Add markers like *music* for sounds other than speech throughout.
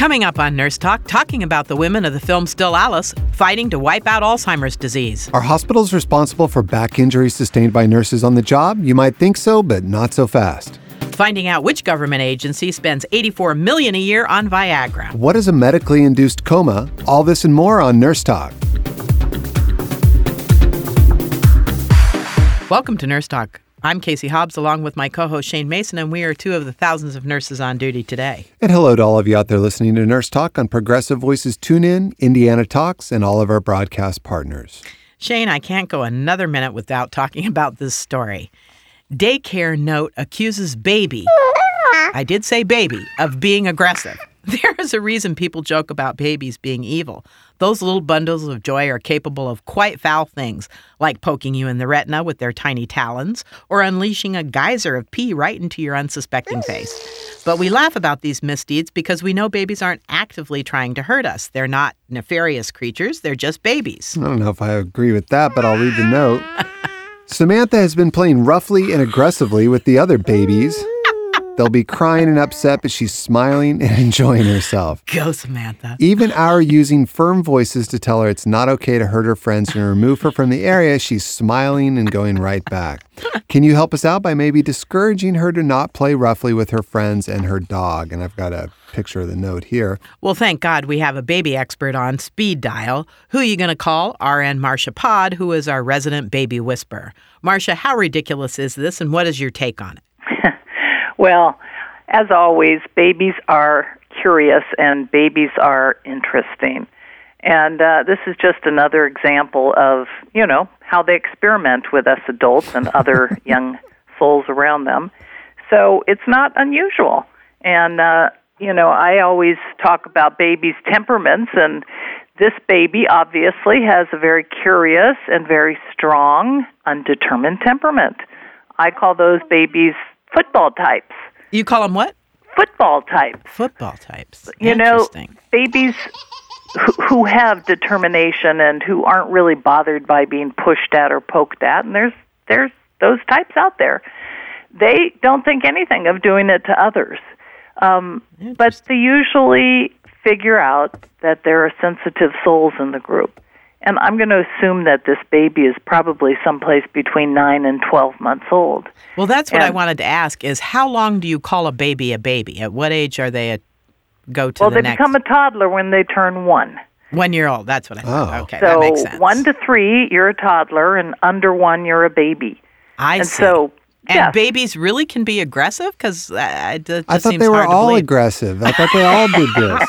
Coming up on Nurse Talk, talking about the women of the film Still Alice fighting to wipe out Alzheimer's disease. Are hospitals responsible for back injuries sustained by nurses on the job? You might think so, but not so fast. Finding out which government agency spends 84 million a year on Viagra. What is a medically induced coma? All this and more on Nurse Talk. Welcome to Nurse Talk. I'm Casey Hobbs along with my co host Shane Mason, and we are two of the thousands of nurses on duty today. And hello to all of you out there listening to Nurse Talk on Progressive Voices TuneIn, Indiana Talks, and all of our broadcast partners. Shane, I can't go another minute without talking *laughs* about this story. Daycare note accuses baby, I did say baby, of being aggressive. *laughs* There is a reason people joke about babies being evil. Those little bundles of joy are capable of quite foul things, like poking you in the retina with their tiny talons or unleashing a geyser of pee right into your unsuspecting face. But we laugh about these misdeeds because we know babies aren't actively trying to hurt us. They're not nefarious creatures, they're just babies. I don't know if I agree with that, but I'll read the note. *laughs* Samantha has been playing roughly and aggressively with the other babies. They'll be crying and upset, but she's smiling and *laughs* enjoying herself. Go, Samantha. Even our using firm voices to tell her it's not okay to hurt her friends and remove her from the area, she's smiling and going right back. Can you help us out by maybe discouraging her to not play roughly with her friends and her dog? And I've got a picture of the note here. Well, thank God we have a baby expert on speed dial. Who are you going to call? RN Marcia Pod, who is our resident baby whisperer. Marcia, how ridiculous is this, and what is your take on it? Well, as always, babies are curious and babies are interesting. And uh, this is just another example of, you know, how they experiment with us adults and other *laughs* young souls around them. So it's not unusual. And, uh, you know, I always talk about babies' temperaments, and this baby obviously has a very curious and very strong, undetermined temperament. I call those babies football types. You call them what? Football types. Football types. You know, babies who, who have determination and who aren't really bothered by being pushed at or poked at, and there's there's those types out there. They don't think anything of doing it to others, um, but they usually figure out that there are sensitive souls in the group. And I'm going to assume that this baby is probably someplace between 9 and 12 months old. Well, that's what and, I wanted to ask is how long do you call a baby a baby? At what age are they a go to well, the they next? become a toddler when they turn 1. One year old, that's what I thought. Oh. Okay, so that makes sense. 1 to 3, you're a toddler, and under 1, you're a baby. I and see. so and yes. babies really can be aggressive because uh, it just I thought they were all believe. aggressive. I thought they all did this.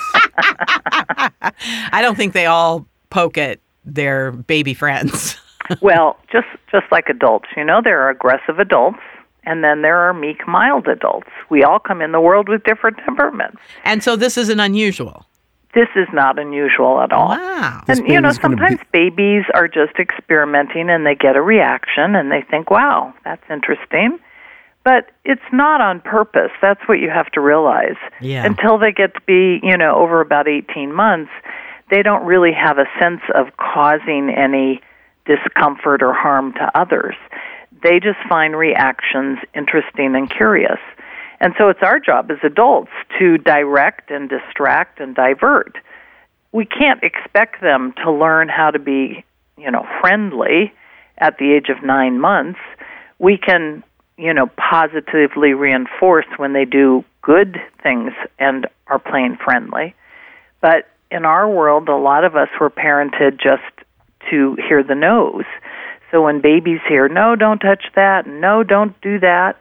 *laughs* I don't think they all poke at their baby friends. *laughs* well, just just like adults, you know, there are aggressive adults and then there are meek, mild adults. We all come in the world with different temperaments. and so this isn't unusual. This is not unusual at all. Wow. And you know, baby's gonna be- sometimes babies are just experimenting and they get a reaction and they think, "Wow, that's interesting." But it's not on purpose. That's what you have to realize. Yeah. Until they get to be, you know, over about 18 months, they don't really have a sense of causing any discomfort or harm to others. They just find reactions interesting and curious. And so it's our job as adults to direct and distract and divert. We can't expect them to learn how to be, you know, friendly at the age of 9 months. We can, you know, positively reinforce when they do good things and are playing friendly. But in our world, a lot of us were parented just to hear the no's. So when babies hear, no, don't touch that, no, don't do that,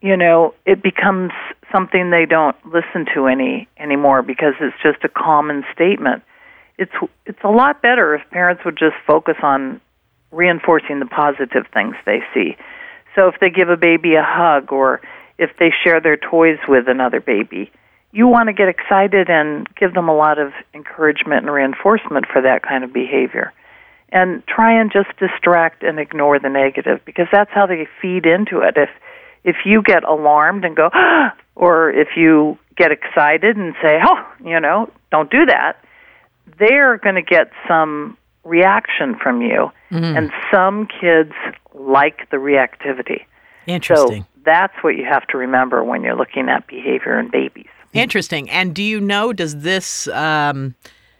you know, it becomes something they don't listen to any anymore because it's just a common statement. It's it's a lot better if parents would just focus on reinforcing the positive things they see. So if they give a baby a hug or if they share their toys with another baby, you want to get excited and give them a lot of encouragement and reinforcement for that kind of behavior. And try and just distract and ignore the negative because that's how they feed into it. If if you get alarmed and go, *gasps* or if you get excited and say, oh, you know, don't do that, they're going to get some reaction from you. Mm-hmm. And some kids like the reactivity. Interesting. So that's what you have to remember when you're looking at behavior in babies. Interesting. And do you know, does this um,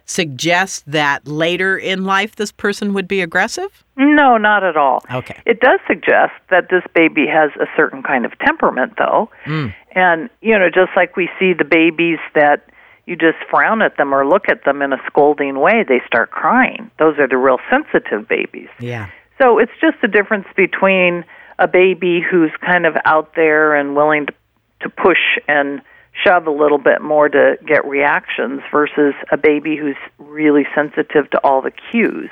suggest that later in life this person would be aggressive? No, not at all. Okay. It does suggest that this baby has a certain kind of temperament, though. Mm. And, you know, just like we see the babies that you just frown at them or look at them in a scolding way, they start crying. Those are the real sensitive babies. Yeah. So it's just a difference between a baby who's kind of out there and willing to, to push and shove a little bit more to get reactions versus a baby who's really sensitive to all the cues.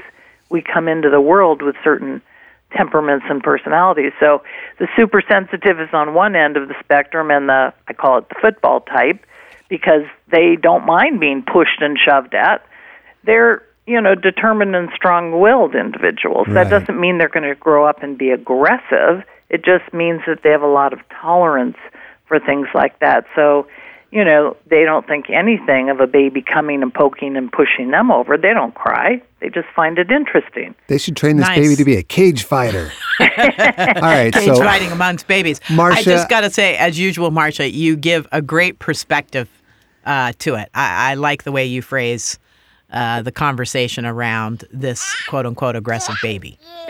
We come into the world with certain temperaments and personalities. So the super sensitive is on one end of the spectrum and the I call it the football type because they don't mind being pushed and shoved at. They're, you know, determined and strong-willed individuals. Right. That doesn't mean they're going to grow up and be aggressive. It just means that they have a lot of tolerance for things like that. So, you know, they don't think anything of a baby coming and poking and pushing them over. They don't cry. They just find it interesting. They should train this Nice. baby to be a cage fighter. *laughs* All right, Cage so fighting amongst babies. I just got to say, as usual, Marcia, you give a great perspective uh, to it. I, I like the way you phrase uh, the conversation around this quote unquote aggressive baby. *laughs*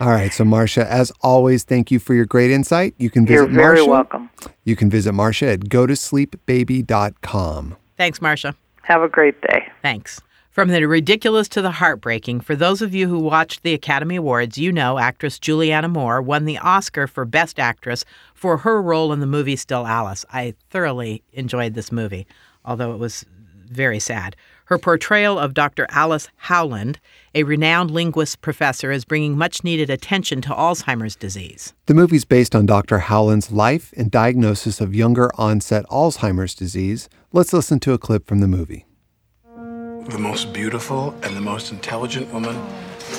all right, so Marcia, as always, thank you for your great insight. You can visit You're very Marcia. welcome. You can visit Marcia at gotosleepbaby.com. Thanks, Marcia. Have a great day. Thanks. From the ridiculous to the heartbreaking, for those of you who watched the Academy Awards, you know actress Julianne Moore won the Oscar for Best Actress for her role in the movie Still Alice. I thoroughly enjoyed this movie, although it was very sad. Her portrayal of Dr. Alice Howland, a renowned linguist professor, is bringing much needed attention to Alzheimer's disease. The movie's based on Dr. Howland's life and diagnosis of younger onset Alzheimer's disease. Let's listen to a clip from the movie. The most beautiful and the most intelligent woman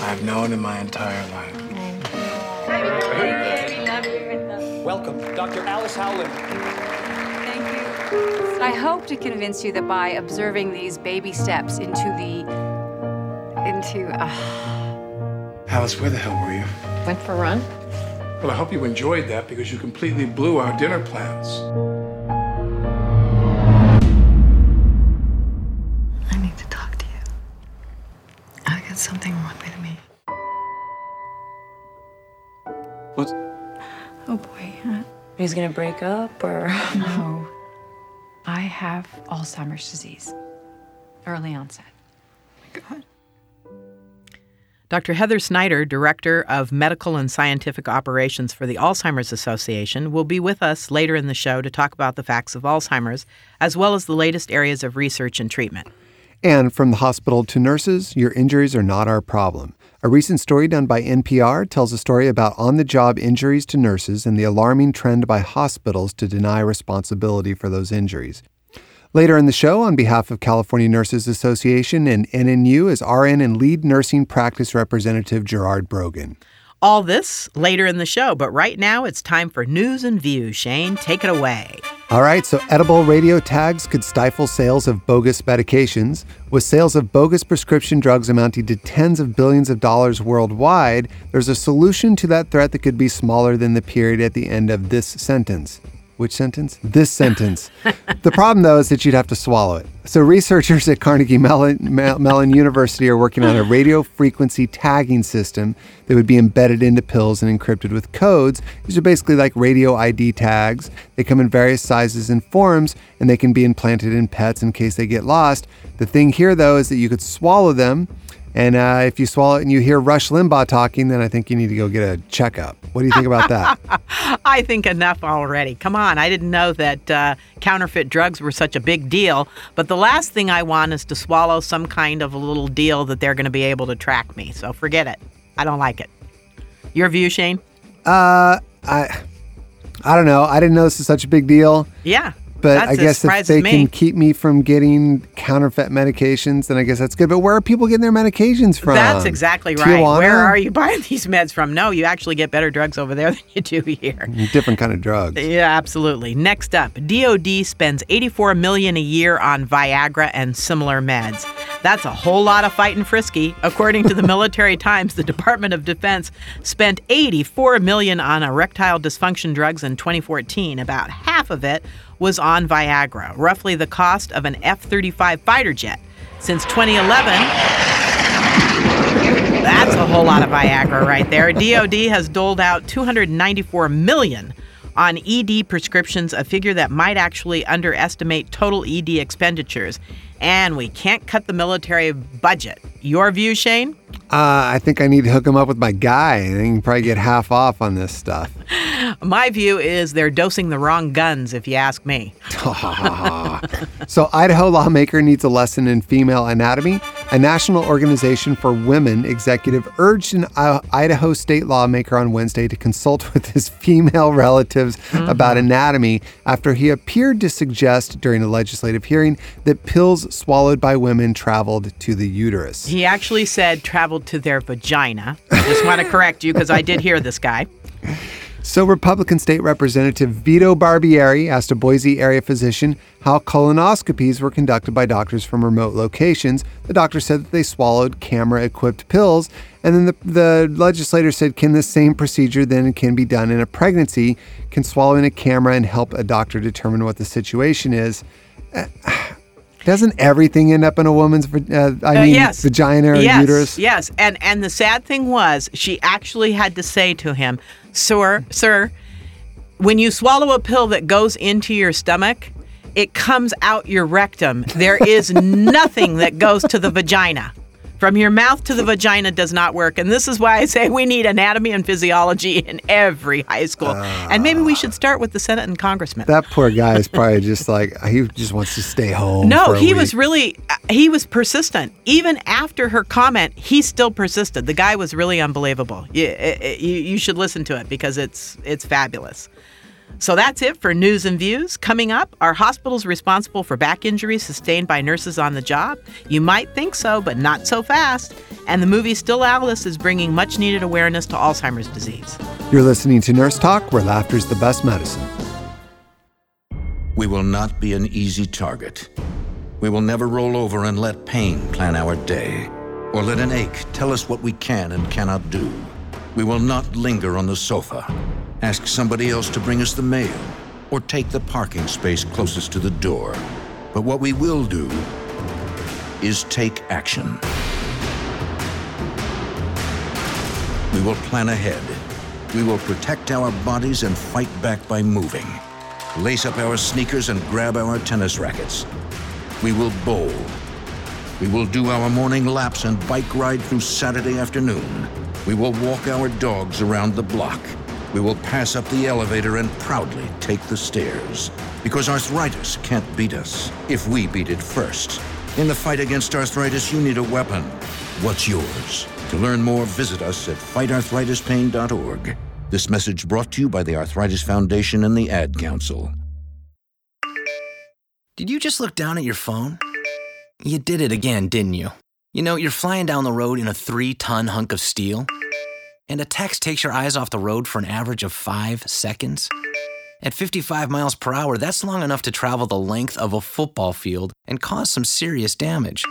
I've known in my entire life. Welcome, Dr. Alice Howland. Thank you. I hope to convince you that by observing these baby steps into the. into. Uh, Alice, where the hell were you? Went for a run? Well, I hope you enjoyed that because you completely blew our dinner plans. I need to talk to you. I got something wrong with me. What? Oh boy. Uh, He's gonna break up or *laughs* no. I have Alzheimer's disease. Early onset. My God. Dr. Heather Snyder, Director of Medical and Scientific Operations for the Alzheimer's Association, will be with us later in the show to talk about the facts of Alzheimer's, as well as the latest areas of research and treatment. And from the hospital to nurses, your injuries are not our problem. A recent story done by NPR tells a story about on the job injuries to nurses and the alarming trend by hospitals to deny responsibility for those injuries. Later in the show, on behalf of California Nurses Association and NNU, is RN and lead nursing practice representative Gerard Brogan. All this later in the show, but right now it's time for news and views. Shane, take it away. All right, so edible radio tags could stifle sales of bogus medications. With sales of bogus prescription drugs amounting to tens of billions of dollars worldwide, there's a solution to that threat that could be smaller than the period at the end of this sentence. Which sentence? This sentence. the problem, though, is that you'd have to swallow it. So, researchers at Carnegie Mellon, Mellon University are working on a radio frequency tagging system that would be embedded into pills and encrypted with codes. These are basically like radio ID tags. They come in various sizes and forms, and they can be implanted in pets in case they get lost. The thing here, though, is that you could swallow them. And uh, if you swallow it and you hear Rush Limbaugh talking, then I think you need to go get a checkup. What do you think about that? *laughs* I think enough already. Come on, I didn't know that uh, counterfeit drugs were such a big deal. But the last thing I want is to swallow some kind of a little deal that they're going to be able to track me. So forget it. I don't like it. Your view, Shane? Uh, I, I don't know. I didn't know this is such a big deal. Yeah. But that's I guess if they me. can keep me from getting counterfeit medications, then I guess that's good. But where are people getting their medications from? That's exactly right. Tijuana? Where are you *laughs* buying these meds from? No, you actually get better drugs over there *laughs* than you do here. Different kind of drugs. Yeah, absolutely. Next up, DoD spends 84 million a year on Viagra and similar meds. That's a whole lot of fighting frisky. According to the Military *laughs* Times, the Department of Defense spent 84 million on erectile dysfunction drugs in 2014. About half of it was on Viagra, roughly the cost of an F-35 fighter jet. Since 2011, that's a whole lot of Viagra right there. DoD has doled out 294 million on ED prescriptions, a figure that might actually underestimate total ED expenditures. And we can't cut the military budget. Your view, Shane? Uh, I think I need to hook him up with my guy. I think he can probably get half off on this stuff. *laughs* My view is they're dosing the wrong guns, if you ask me. *laughs* so, Idaho lawmaker needs a lesson in female anatomy. A national organization for women executive urged an Idaho state lawmaker on Wednesday to consult *laughs* with his female relatives mm-hmm. about anatomy after he appeared to suggest during a legislative hearing that pills swallowed by women traveled to the uterus. He actually said traveled to their vagina. I just want to *laughs* correct you because I did hear this guy. So, Republican State Representative Vito Barbieri asked a Boise area physician how colonoscopies were conducted by doctors from remote locations. The doctor said that they swallowed camera equipped pills. And then the, the legislator said, Can this same procedure then can be done in a pregnancy? Can swallowing a camera and help a doctor determine what the situation is? Uh, Doesn't everything end up in a woman's, uh, I uh, mean, yes. vagina or yes, uterus? Yes, and and the sad thing was, she actually had to say to him, "Sir, sir, when you swallow a pill that goes into your stomach, it comes out your rectum. There is *laughs* nothing that goes to the vagina." From your mouth to the vagina does not work. And this is why I say we need anatomy and physiology in every high school. Uh, and maybe we should start with the Senate and congressmen. That poor guy is probably just like, he just wants to stay home. No, he week. was really, he was persistent. Even after her comment, he still persisted. The guy was really unbelievable. You, you, you should listen to it because it's, it's fabulous. So that's it for news and views. Coming up, are hospitals responsible for back injuries sustained by nurses on the job? You might think so, but not so fast. And the movie Still Alice is bringing much needed awareness to Alzheimer's disease. You're listening to Nurse Talk, where laughter's the best medicine. We will not be an easy target. We will never roll over and let pain plan our day, or let an ache tell us what we can and cannot do. We will not linger on the sofa ask somebody else to bring us the mail, or take the parking space closest to the door. But what we will do is take action. We will plan ahead. We will protect our bodies and fight back by moving. Lace up our sneakers and grab our tennis rackets. We will bowl. We will do our morning laps and bike ride through Saturday afternoon. We will walk our dogs around the block we will pass up the elevator and proudly take the stairs. Because arthritis can't beat us if we beat it first. In the fight against arthritis, you need a weapon. What's yours? To learn more, visit us at fightarthritispain.org. This message brought to you by the Arthritis Foundation and the Ad Council. Did you just look down at your phone? You did it again, didn't you? You know, you're flying down the road in a three ton hunk of steel and a text takes your eyes off the road for an average of five seconds? At 55 miles per hour, that's long enough to travel the length of a football field and cause some serious damage.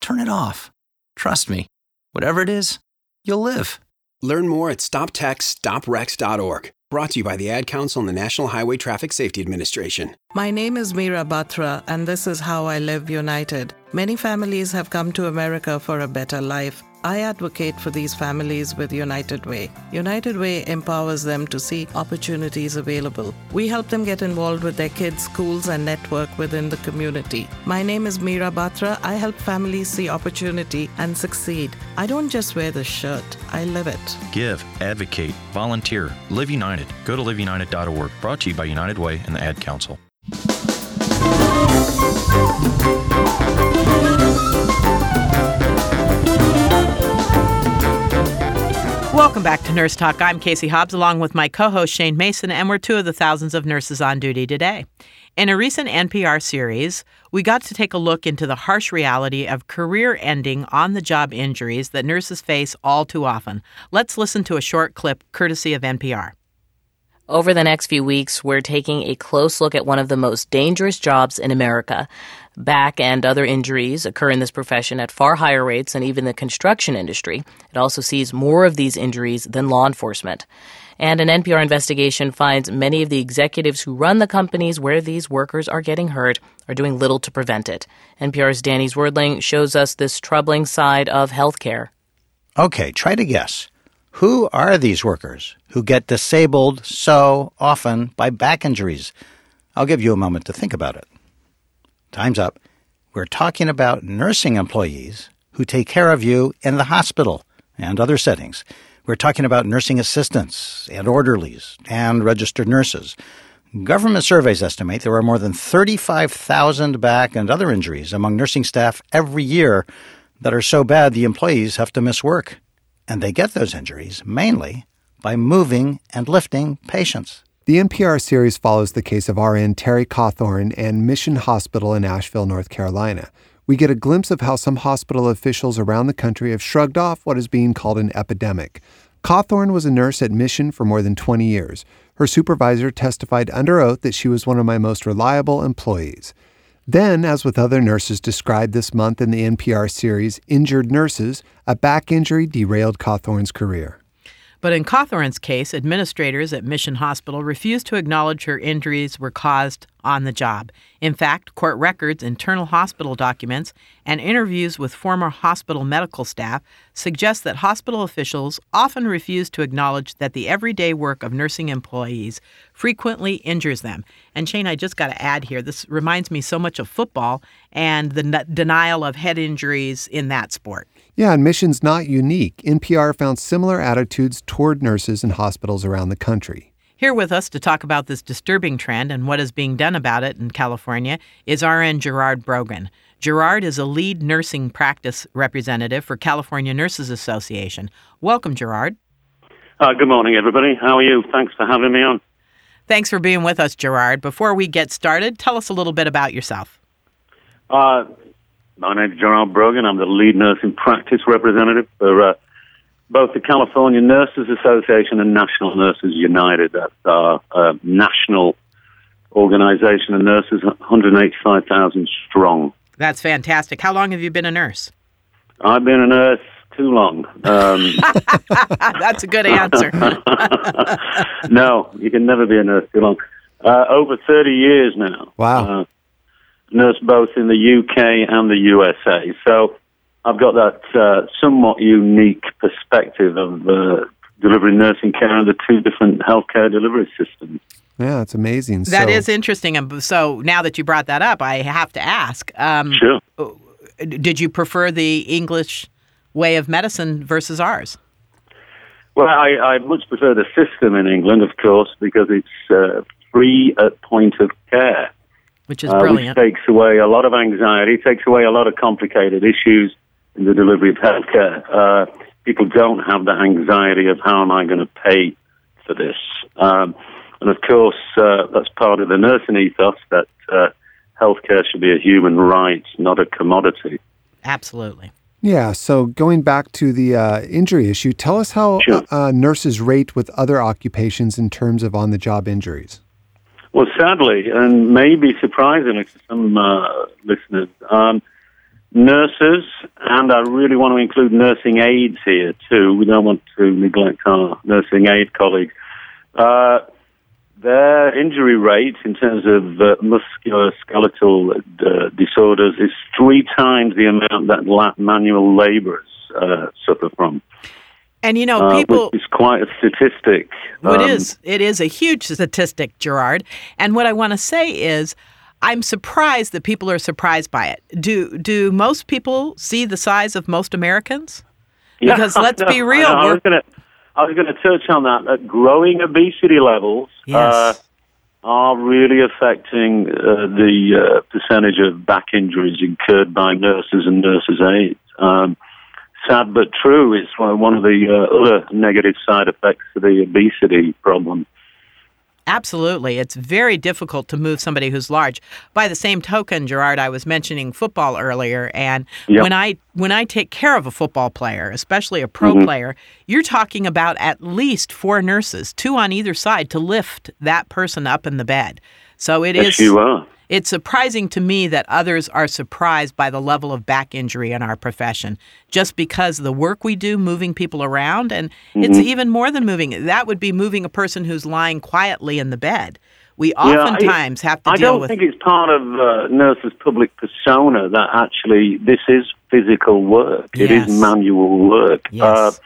Turn it off. Trust me, whatever it is, you'll live. Learn more at stoptextsstopwrecks.org. Brought to you by the Ad Council and the National Highway Traffic Safety Administration. My name is Meera Batra, and this is how I live united. Many families have come to America for a better life. I advocate for these families with United Way. United Way empowers them to see opportunities available. We help them get involved with their kids' schools and network within the community. My name is Meera Batra. I help families see opportunity and succeed. I don't just wear the shirt, I live it. Give, advocate, volunteer, live united. Go to liveunited.org. Brought to you by United Way and the Ad Council. Welcome back to Nurse Talk. I'm Casey Hobbs along with my co host Shane Mason, and we're two of the thousands of nurses on duty today. In a recent NPR series, we got to take a look into the harsh reality of career ending on the job injuries that nurses face all too often. Let's listen to a short clip courtesy of NPR. Over the next few weeks, we're taking a close look at one of the most dangerous jobs in America. Back and other injuries occur in this profession at far higher rates than even the construction industry. It also sees more of these injuries than law enforcement. And an NPR investigation finds many of the executives who run the companies where these workers are getting hurt are doing little to prevent it. NPR's Danny Zwerdling shows us this troubling side of healthcare. Okay, try to guess. Who are these workers who get disabled so often by back injuries? I'll give you a moment to think about it. Time's up. We're talking about nursing employees who take care of you in the hospital and other settings. We're talking about nursing assistants and orderlies and registered nurses. Government surveys estimate there are more than 35,000 back and other injuries among nursing staff every year that are so bad the employees have to miss work. And they get those injuries mainly by moving and lifting patients. The NPR series follows the case of RN Terry Cawthorn and Mission Hospital in Asheville, North Carolina. We get a glimpse of how some hospital officials around the country have shrugged off what is being called an epidemic. Cawthorn was a nurse at Mission for more than 20 years. Her supervisor testified under oath that she was one of my most reliable employees. Then, as with other nurses described this month in the NPR series Injured Nurses, a back injury derailed Cawthorn's career. But in Cawthorn's case, administrators at Mission Hospital refused to acknowledge her injuries were caused on the job. In fact, court records, internal hospital documents, and interviews with former hospital medical staff suggest that hospital officials often refuse to acknowledge that the everyday work of nursing employees frequently injures them. And Shane, I just got to add here this reminds me so much of football and the n- denial of head injuries in that sport. Yeah, and Mission's not unique. NPR found similar attitudes toward nurses in hospitals around the country. Here with us to talk about this disturbing trend and what is being done about it in California is RN Gerard Brogan. Gerard is a lead nursing practice representative for California Nurses Association. Welcome, Gerard. Uh, good morning, everybody. How are you? Thanks for having me on. Thanks for being with us, Gerard. Before we get started, tell us a little bit about yourself. Uh, my name is Gerard Brogan. I'm the lead nursing practice representative for uh, both the California Nurses Association and National Nurses United. That's our uh, national organization of nurses, 185,000 strong. That's fantastic. How long have you been a nurse? I've been a nurse too long. Um, *laughs* That's a good answer. *laughs* no, you can never be a nurse too long. Uh, over 30 years now. Wow. Uh, nurse both in the UK and the USA. So I've got that uh, somewhat unique perspective of uh, delivering nursing care under two different healthcare delivery systems. Yeah, it's amazing. That so, is interesting. And so now that you brought that up, I have to ask. Um, sure. Did you prefer the English way of medicine versus ours? Well, I, I much prefer the system in England, of course, because it's uh, free at point of care. Which is brilliant. Uh, which takes away a lot of anxiety, takes away a lot of complicated issues in the delivery of healthcare. Uh, people don't have the anxiety of how am I going to pay for this. Um, and of course, uh, that's part of the nursing ethos that uh, healthcare should be a human right, not a commodity. Absolutely. Yeah, so going back to the uh, injury issue, tell us how Sure. uh, nurses rate with other occupations in terms of on the job injuries. Well, sadly, and maybe surprisingly to some uh, listeners, um, nurses, and I really want to include nursing aides here too. We don't want to neglect our nursing aid colleagues. Uh, their injury rate in terms of uh, musculoskeletal uh, disorders is three times the amount that manual laborers uh, suffer from. And you know, uh, people. is quite a statistic. Um, it is. It is a huge statistic, Gerard. And what I want to say is, I'm surprised that people are surprised by it. Do do most people see the size of most Americans? *laughs* Yeah, Because let's know, be real, know. I was going to, I was going to touch on that. That growing obesity levels uh, are really affecting uh, the uh, percentage of back injuries incurred by nurses and nurses' aides. Um, sad but true. It's one one of the uh, other negative side effects of the obesity problem. Absolutely. It's very difficult to move somebody who's large. By the same token, Gerard, I was mentioning football earlier and Yep. when I when I take care of a football player, especially a pro Mhm. player, you're talking about at least four nurses, two on either side to lift that person up in the bed. So it is. Yes, you are. It's surprising to me that others are surprised by the level of back injury in our profession just because the work we do moving people around. And it's Mhm. even more than moving. That would be moving a person who's lying quietly in the bed. We Yeah, I- oftentimes have to I deal don't think it's part of uh, nurses' public persona that actually this is physical work. It Yes. is manual work. Yes.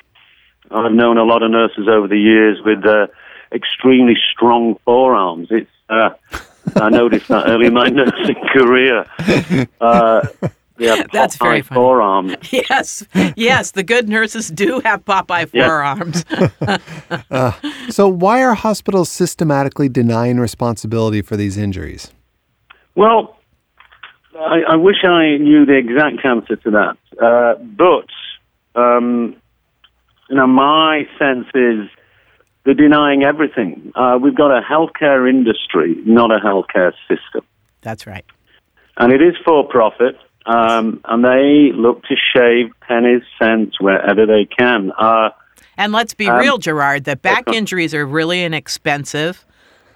Uh, I've known a lot of nurses over the years with uh, extremely strong forearms. It's uh, I noticed that early in my *laughs* nursing career. Uh, they have That's very Popeye forearms. *laughs* yes, yes, the good nurses do have Popeye Yeah. forearms. *laughs* Uh, so, why are hospitals systematically denying responsibility for these injuries? Well, I, I wish I knew the exact answer to that. Uh, but, um, you know, my sense is they're denying everything. Uh, we've got a healthcare industry, not a healthcare system. That's right. And it is for profit, um, and they look to shave pennies, cents wherever they can. Uh, And let's be Um, real, Gerard, that back injuries are really an expensive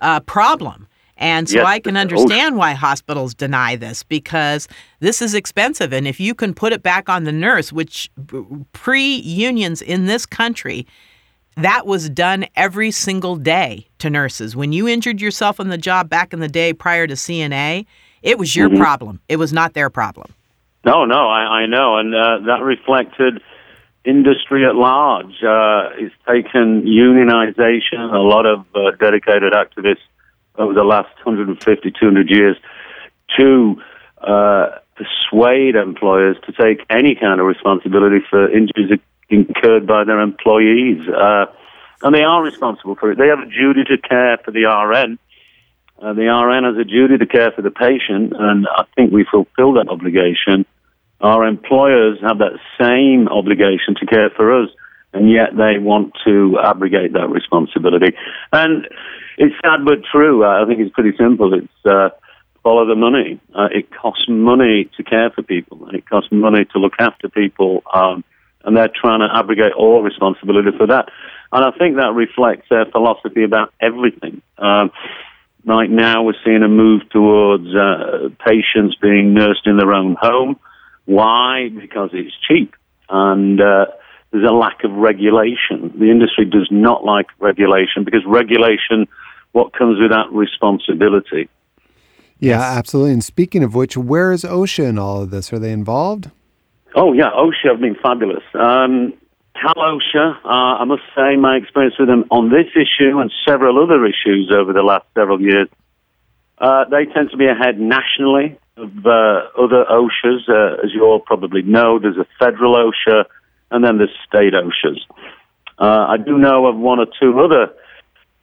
uh, problem. And so Yes, I can understand why hospitals deny this because this is expensive. And if you can put it back on the nurse, which pre unions in this country, that was done every single day to nurses. When you injured yourself on the job back in the day prior to CNA, it was your Mhm. problem. It was not their problem. No, no, I, I know, and uh, that reflected industry at large. Uh, it's taken unionization, a lot of uh, dedicated activists over the last 150, 200 years to uh, persuade employers to take any kind of responsibility for injuries incurred by their employees. Uh, and they are responsible for it. They have a duty to care for the RN. Uh, the RN has a duty to care for the patient, and I think we fulfill that obligation. Our employers have that same obligation to care for us, and yet they want to abrogate that responsibility. And it's sad but true. I think it's pretty simple. It's uh, follow the money. Uh, it costs money to care for people, and it costs money to look after people, um, and they're trying to abrogate all responsibility for that. And I think that reflects their philosophy about everything. Um, right now, we're seeing a move towards uh, patients being nursed in their own home. Why? Because it's cheap, and uh, there's a lack of regulation. The industry does not like regulation because regulation, what comes with that responsibility. Yeah, absolutely. And speaking of which, where is OSHA in all of this? Are they involved? Oh yeah, OSHA have been fabulous. Um, Cal OSHA, uh, I must say, my experience with them on this issue and several other issues over the last several years, uh, they tend to be ahead nationally of uh, other OSHAs. Uh, as you all probably know, there's a federal OSHA and then there's state OSHAs. Uh, I do know of one or two other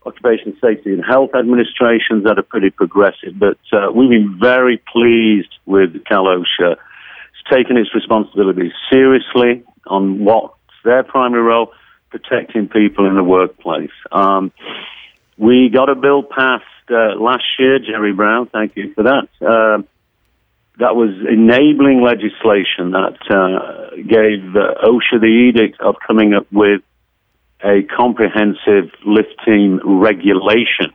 occupation safety and health administrations that are pretty progressive, but uh, we've been very pleased with Cal OSHA. Taken its responsibilities seriously on what's their primary role, protecting people in the workplace. Um, we got a bill passed uh, last year, Jerry Brown, thank you for that. Uh, that was enabling legislation that uh, gave uh, OSHA the edict of coming up with a comprehensive lift team regulation.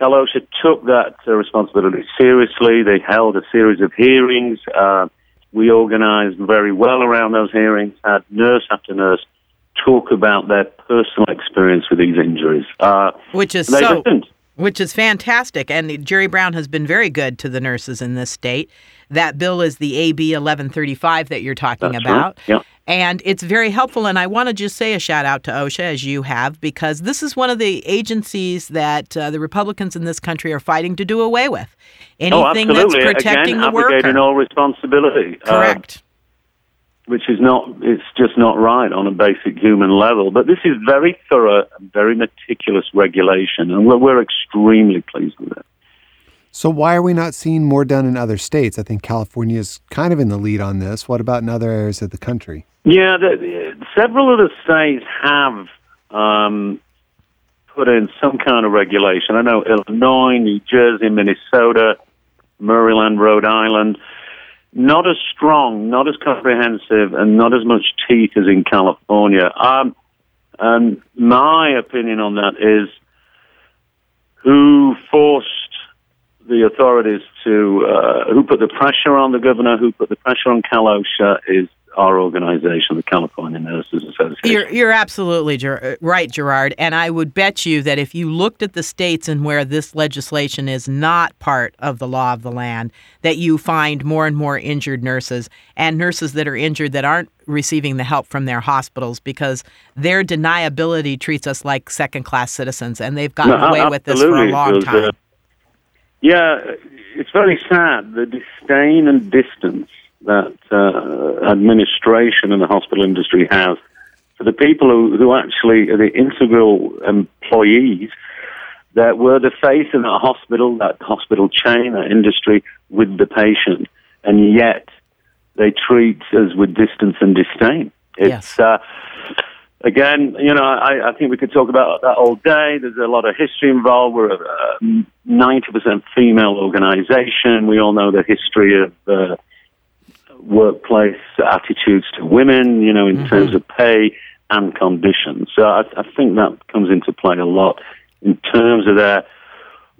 Cal OSHA took that uh, responsibility seriously. They held a series of hearings. Uh, we organized very well around those hearings, had nurse after nurse talk about their personal experience with these injuries. Uh, Which is so listened. which is fantastic. And Jerry Brown has been very good to the nurses in this state. That bill is the AB 1135 that you're talking That's about. right. Yeah. And it's very helpful. And I want to just say a shout out to OSHA, as you have, because this is one of the agencies that uh, the Republicans in this country are fighting to do away with. oh, Anything that's absolutely. protecting Again, the abrogating worker. all responsibility. Uh, Correct. which is not, it's just not right on a basic human level. But this is very thorough, very meticulous regulation, and we're, we're extremely pleased with it. So, why are we not seeing more done in other states? I think California is kind of in the lead on this. What about in other areas of the country? Yeah, the, several of the states have um, put in some kind of regulation. I know Illinois, New Jersey, Minnesota, Maryland, Rhode Island, not as strong, not as comprehensive, and not as much teeth as in California. Um, and my opinion on that is who forced the authorities to, uh, who put the pressure on the governor, who put the pressure on Cal OSHA is our organization, the California Nurses Association. You're, you're absolutely ger- right, Gerard. And I would bet you that if you looked at the states and where this legislation is not part of the law of the land, that you find more and more injured nurses and nurses that are injured that aren't receiving the help from their hospitals because their deniability treats us like second class citizens. And they've gotten No, away with this for a absolutely. long There's, time. uh, yeah, it's very sad the disdain and distance that uh, administration and the hospital industry has for the people who, who actually are the integral employees that were the face in that hospital, that hospital chain, that industry with the patient, and yet they treat us with distance and disdain. It's uh, again, you know, I, I think we could talk about that all day. There's a lot of history involved. We're a ninety percent female organization. We all know the history of uh, workplace attitudes to women, you know, in terms of pay and conditions. So I, I think that comes into play a lot in terms of their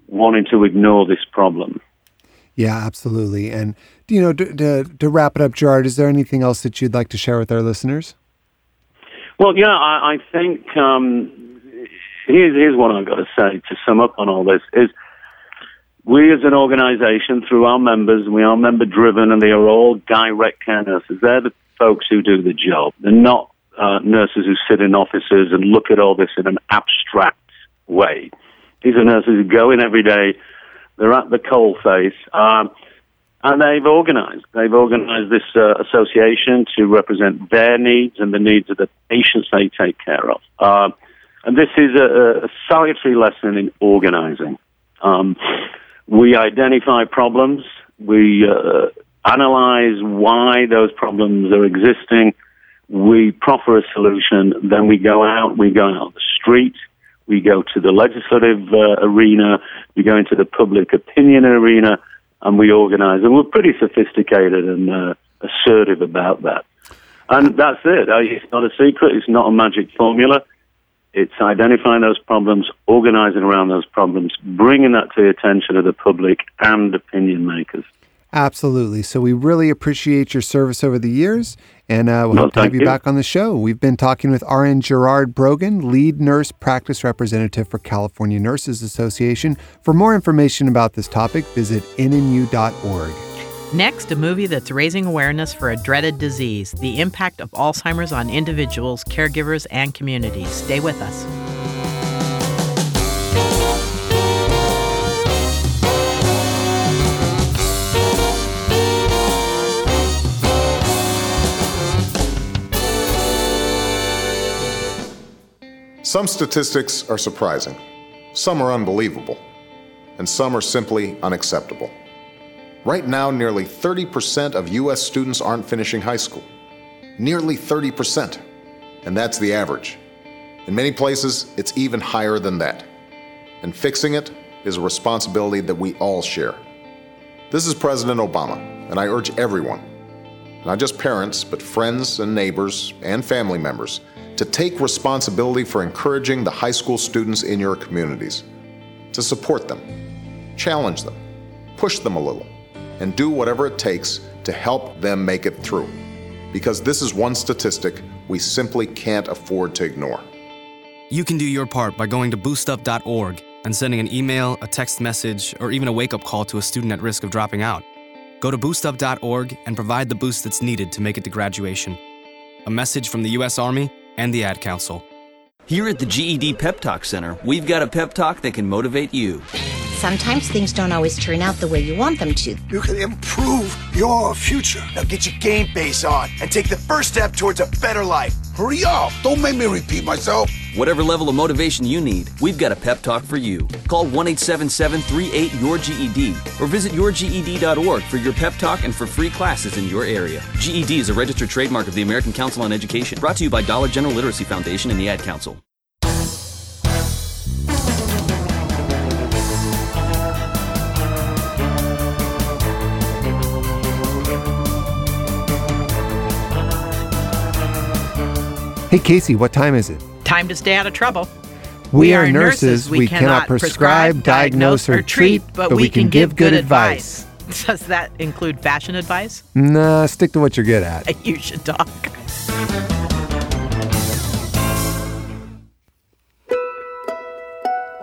wanting to ignore this problem. Yeah, absolutely. And you know, to, to, to wrap it up, Gerard, is there anything else that you'd like to share with our listeners? Well, yeah, I, I think um, here's, here's what I've got to say to sum up on all this is we as an organization, through our members, we are member driven and they are all direct care nurses. They're the folks who do the job. They're not uh, nurses who sit in offices and look at all this in an abstract way. These are nurses who go in every day. They're at the coal face. Um, and they've organized. They've organized this uh, association to represent their needs and the needs of the patients they take care of. Um, and this is a, a salutary lesson in organizing. Um, we identify problems. We uh, analyze why those problems are existing. We proffer a solution. Then we go out. We go out on the street. We go to the legislative uh, arena. We go into the public opinion arena and we organize. And we're pretty sophisticated and uh, assertive about that. And that's it. It's not a secret. It's not a magic formula. It's identifying those problems, organizing around those problems, bringing that to the attention of the public and opinion makers. Absolutely. So we really appreciate your service over the years, and uh, we'll No, hope to have you, you. back on the show. We've been talking with RN Gerard Brogan, lead nurse practice representative for California Nurses Association. For more information about this topic, visit nnu.org. Next, a movie that's raising awareness for a dreaded disease the impact of Alzheimer's on individuals, caregivers, and communities. Stay with us. Some statistics are surprising, some are unbelievable, and some are simply unacceptable. Right now, nearly 30% of U.S. students aren't finishing high school. Nearly 30%. And that's the average. In many places, it's even higher than that. And fixing it is a responsibility that we all share. This is President Obama, and I urge everyone, not just parents, but friends and neighbors and family members, to take responsibility for encouraging the high school students in your communities, to support them, challenge them, push them a little, and do whatever it takes to help them make it through. Because this is one statistic we simply can't afford to ignore. You can do your part by going to boostup.org and sending an email, a text message, or even a wake up call to a student at risk of dropping out. Go to boostup.org and provide the boost that's needed to make it to graduation. A message from the U.S. Army and the Ad Council. Here at the GED Pep Talk Center, we've got a pep talk that can motivate you. Sometimes things don't always turn out the way you want them to. You can improve your future. Now get your game face on and take the first step towards a better life. Hurry up! Don't make me repeat myself. Whatever level of motivation you need, we've got a pep talk for you. Call 1 877 38 your GED or visit yourged.org for your pep talk and for free classes in your area. GED is a registered trademark of the American Council on Education, brought to you by Dollar General Literacy Foundation and the Ad Council. Hey, Casey, what time is it? Time to stay out of trouble. We, are nurses. We, cannot prescribe, diagnose, or treat, but we can give good advice. *laughs* Does that include fashion advice? Nah, stick to what you're good at. *laughs* You should talk.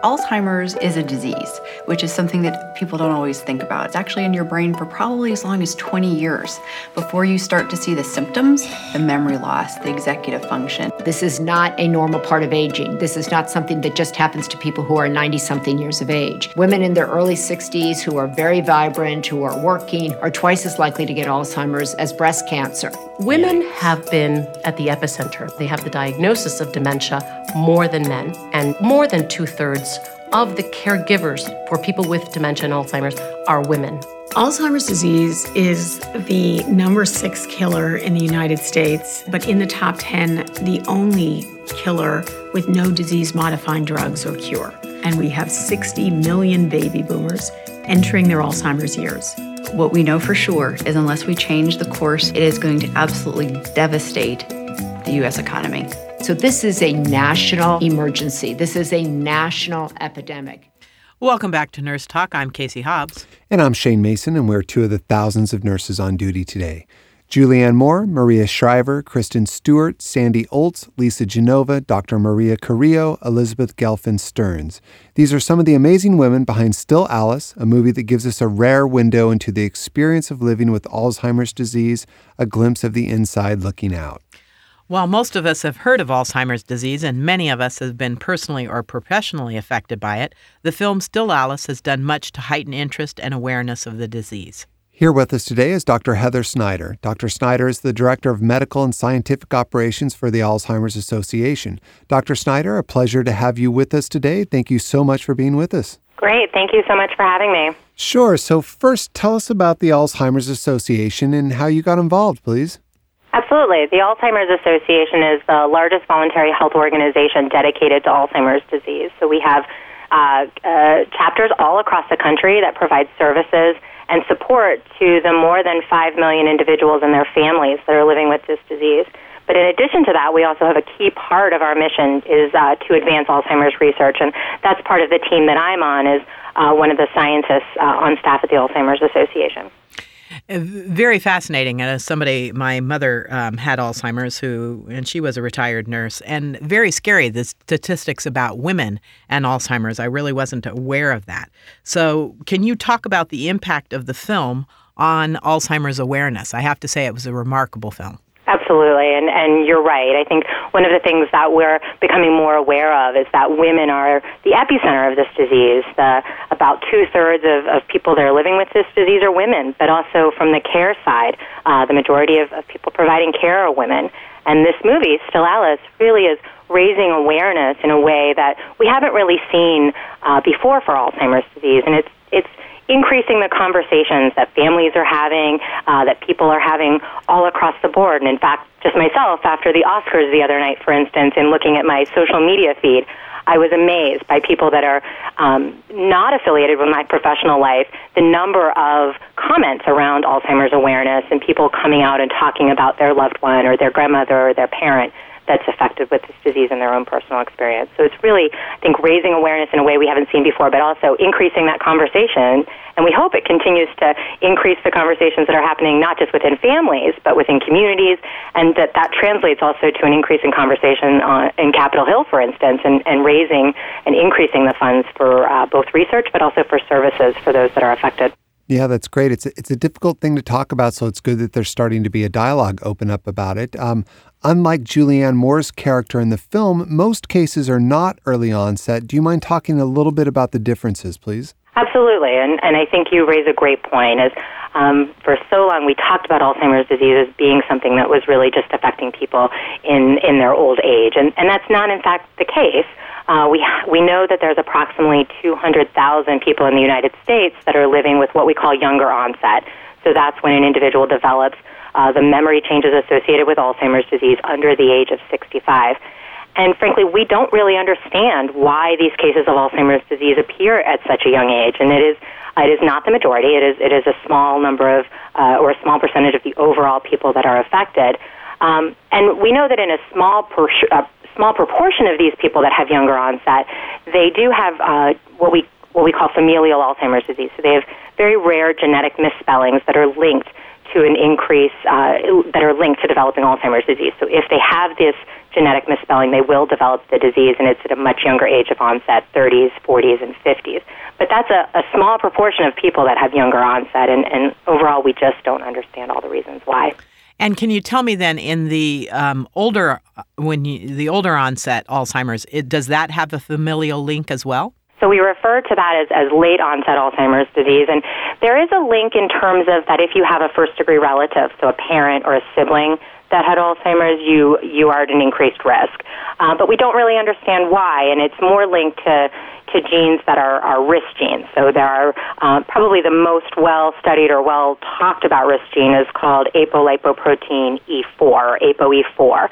Alzheimer's is a disease, which is something that people don't always think about. It's actually in your brain for probably as long as 20 years before you start to see the symptoms, the memory loss, the executive function. This is not a normal part of aging. This is not something that just happens to people who are 90 something years of age. Women in their early 60s who are very vibrant, who are working, are twice as likely to get Alzheimer's as breast cancer. Women have been at the epicenter. They have the diagnosis of dementia more than men, and more than two thirds of the caregivers for people with dementia and Alzheimer's are women. Alzheimer's disease is the number six killer in the United States, but in the top 10, the only killer with no disease modifying drugs or cure. And we have 60 million baby boomers entering their Alzheimer's years. What we know for sure is unless we change the course, it is going to absolutely devastate the US economy. So, this is a national emergency. This is a national epidemic. Welcome back to Nurse Talk. I'm Casey Hobbs. And I'm Shane Mason, and we're two of the thousands of nurses on duty today. Julianne Moore, Maria Shriver, Kristen Stewart, Sandy Oltz, Lisa Genova, Dr. Maria Carrillo, Elizabeth Gelfand Stearns. These are some of the amazing women behind Still Alice, a movie that gives us a rare window into the experience of living with Alzheimer's disease, a glimpse of the inside looking out. While most of us have heard of Alzheimer's disease and many of us have been personally or professionally affected by it, the film Still Alice has done much to heighten interest and awareness of the disease. Here with us today is Dr. Heather Snyder. Dr. Snyder is the Director of Medical and Scientific Operations for the Alzheimer's Association. Dr. Snyder, a pleasure to have you with us today. Thank you so much for being with us. Great. Thank you so much for having me. Sure. So, first, tell us about the Alzheimer's Association and how you got involved, please. Absolutely. The Alzheimer's Association is the largest voluntary health organization dedicated to Alzheimer's disease. So we have uh, uh, chapters all across the country that provide services and support to the more than 5 million individuals and their families that are living with this disease. But in addition to that, we also have a key part of our mission is uh, to advance Alzheimer's research, and that's part of the team that I'm on. Is uh, one of the scientists uh, on staff at the Alzheimer's Association. Uh, very fascinating. And as somebody, my mother um, had Alzheimer's, who and she was a retired nurse, and very scary. The statistics about women and Alzheimer's. I really wasn't aware of that. So, can you talk about the impact of the film on Alzheimer's awareness? I have to say, it was a remarkable film. Absolutely, and and you're right. I think one of the things that we're becoming more aware of is that women are the epicenter of this disease. The, about two thirds of, of people that are living with this disease are women, but also from the care side, uh, the majority of, of people providing care are women. And this movie, Still Alice, really is raising awareness in a way that we haven't really seen uh, before for Alzheimer's disease, and it's it's increasing the conversations that families are having, uh, that people are having all across the board. And in fact, just myself, after the Oscars the other night, for instance, in looking at my social media feed, I was amazed by people that are um, not affiliated with my professional life, the number of comments around Alzheimer's awareness and people coming out and talking about their loved one or their grandmother or their parent that's affected with this disease in their own personal experience. So it's really, I think, raising awareness in a way we haven't seen before, but also increasing that conversation. And we hope it continues to increase the conversations that are happening not just within families, but within communities, and that that translates also to an increase in conversation on, in Capitol Hill, for instance, and, and raising and increasing the funds for uh, both research, but also for services for those that are affected. Yeah, that's great. It's a, it's a difficult thing to talk about, so it's good that there's starting to be a dialogue open up about it. Um, unlike Julianne Moore's character in the film, most cases are not early onset. Do you mind talking a little bit about the differences, please? Absolutely, and and I think you raise a great point. As um, for so long we talked about Alzheimer's disease as being something that was really just affecting people in in their old age, and and that's not in fact the case. Uh, we we know that there's approximately 200,000 people in the United States that are living with what we call younger onset. So that's when an individual develops uh, the memory changes associated with Alzheimer's disease under the age of 65. And frankly, we don't really understand why these cases of Alzheimer's disease appear at such a young age. And it is it is not the majority. It is it is a small number of uh, or a small percentage of the overall people that are affected. Um, and we know that in a small per- uh, small proportion of these people that have younger onset, they do have uh, what we what we call familial Alzheimer's disease. So they have very rare genetic misspellings that are linked to an increase uh, that are linked to developing Alzheimer's disease. So if they have this genetic misspelling, they will develop the disease, and it's at a much younger age of onset, 30s, 40s, and 50s. But that's a, a small proportion of people that have younger onset, and, and overall, we just don't understand all the reasons why. And can you tell me then, in the um, older, when you, the older onset Alzheimer's, it, does that have a familial link as well? So we refer to that as, as late onset Alzheimer's disease. And there is a link in terms of that if you have a first degree relative, so a parent or a sibling that had Alzheimer's, you, you are at an increased risk. Uh, but we don't really understand why, and it's more linked to, to genes that are, are risk genes. So there are uh, probably the most well studied or well talked about risk gene is called apolipoprotein E4 or ApoE4.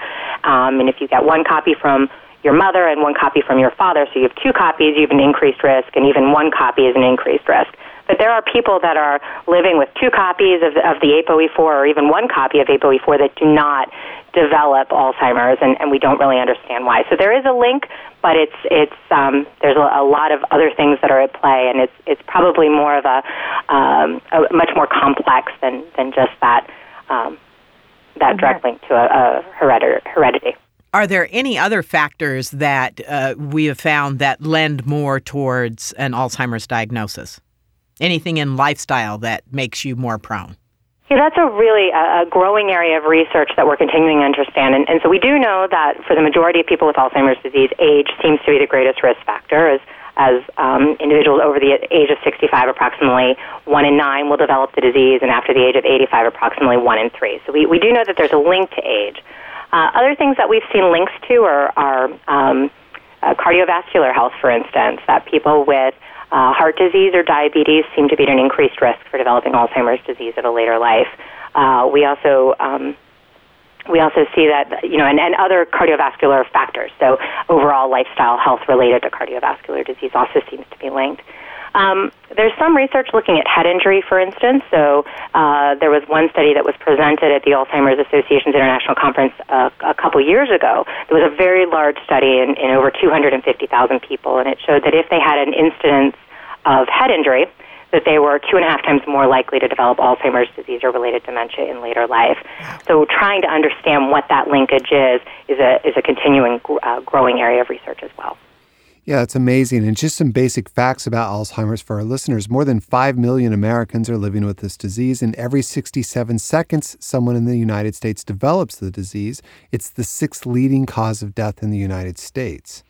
Um, and if you get one copy from your mother and one copy from your father. So you have two copies, you have an increased risk, and even one copy is an increased risk. But there are people that are living with two copies of, of the ApoE4 or even one copy of ApoE4 that do not develop Alzheimer's, and, and we don't really understand why. So there is a link, but it's it's um, there's a, a lot of other things that are at play, and it's it's probably more of a, um, a much more complex than than just that um, that direct link to a, a heredity. Are there any other factors that uh, we have found that lend more towards an Alzheimer's diagnosis? Anything in lifestyle that makes you more prone? Yeah, that's a really uh, a growing area of research that we're continuing to understand. And, and so we do know that for the majority of people with Alzheimer's disease, age seems to be the greatest risk factor. As, as um, individuals over the age of 65, approximately 1 in 9 will develop the disease, and after the age of 85, approximately 1 in 3. So we, we do know that there's a link to age. Uh, other things that we've seen links to are, are um, uh, cardiovascular health, for instance, that people with uh, heart disease or diabetes seem to be at an increased risk for developing Alzheimer's disease at a later life. Uh, we also um, we also see that you know and, and other cardiovascular factors. So overall lifestyle health related to cardiovascular disease also seems to be linked. Um, there's some research looking at head injury, for instance. So uh, there was one study that was presented at the Alzheimer's Association's International Conference uh, a couple years ago. There was a very large study in, in over 250,000 people, and it showed that if they had an incidence of head injury, that they were two and a half times more likely to develop Alzheimer's disease or related dementia in later life. So, trying to understand what that linkage is is a is a continuing uh, growing area of research as well. Yeah, it's amazing. And just some basic facts about Alzheimer's for our listeners. More than 5 million Americans are living with this disease, and every 67 seconds, someone in the United States develops the disease. It's the sixth leading cause of death in the United States.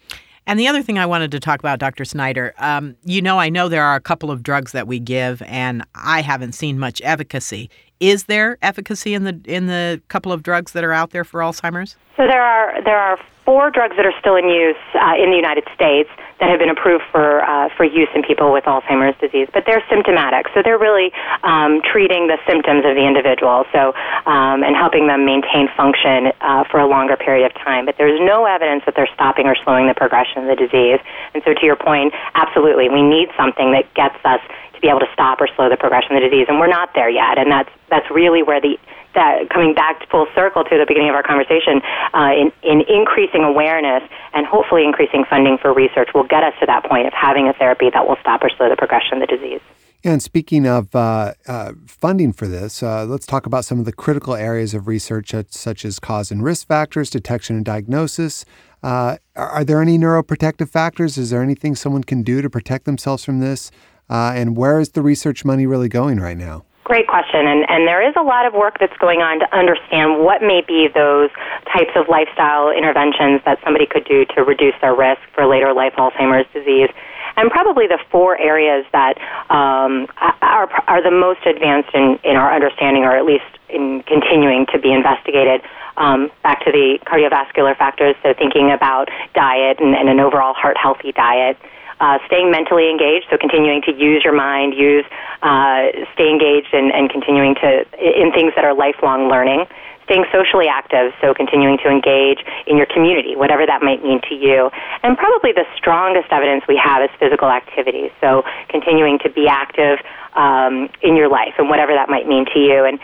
And the other thing I wanted to talk about, Dr. Snyder, um, you know, I know there are a couple of drugs that we give, and I haven't seen much efficacy. Is there efficacy in the in the couple of drugs that are out there for Alzheimer's? So there are there are four drugs that are still in use uh, in the United States that have been approved for uh, for use in people with Alzheimer's disease, but they're symptomatic. So they're really um, treating the symptoms of the individual, so um, and helping them maintain function uh, for a longer period of time. But there's no evidence that they're stopping or slowing the progression of the disease. And so, to your point, absolutely, we need something that gets us to be able to stop or slow the progression of the disease, and we're not there yet. And that's that's really where the that coming back to full circle to the beginning of our conversation, uh, in, in increasing awareness and hopefully increasing funding for research will get us to that point of having a therapy that will stop or slow the progression of the disease. And speaking of uh, uh, funding for this, uh, let's talk about some of the critical areas of research, such as cause and risk factors, detection and diagnosis. Uh, are there any neuroprotective factors? Is there anything someone can do to protect themselves from this? Uh, and where is the research money really going right now? Great question. And, and there is a lot of work that's going on to understand what may be those types of lifestyle interventions that somebody could do to reduce their risk for later life Alzheimer's disease. And probably the four areas that um, are, are the most advanced in, in our understanding, or at least in continuing to be investigated, um, back to the cardiovascular factors, so thinking about diet and, and an overall heart healthy diet uh, staying mentally engaged, so continuing to use your mind, use uh, stay engaged, and, and continuing to in things that are lifelong learning. Staying socially active, so continuing to engage in your community, whatever that might mean to you. And probably the strongest evidence we have is physical activity, so continuing to be active um, in your life and whatever that might mean to you. And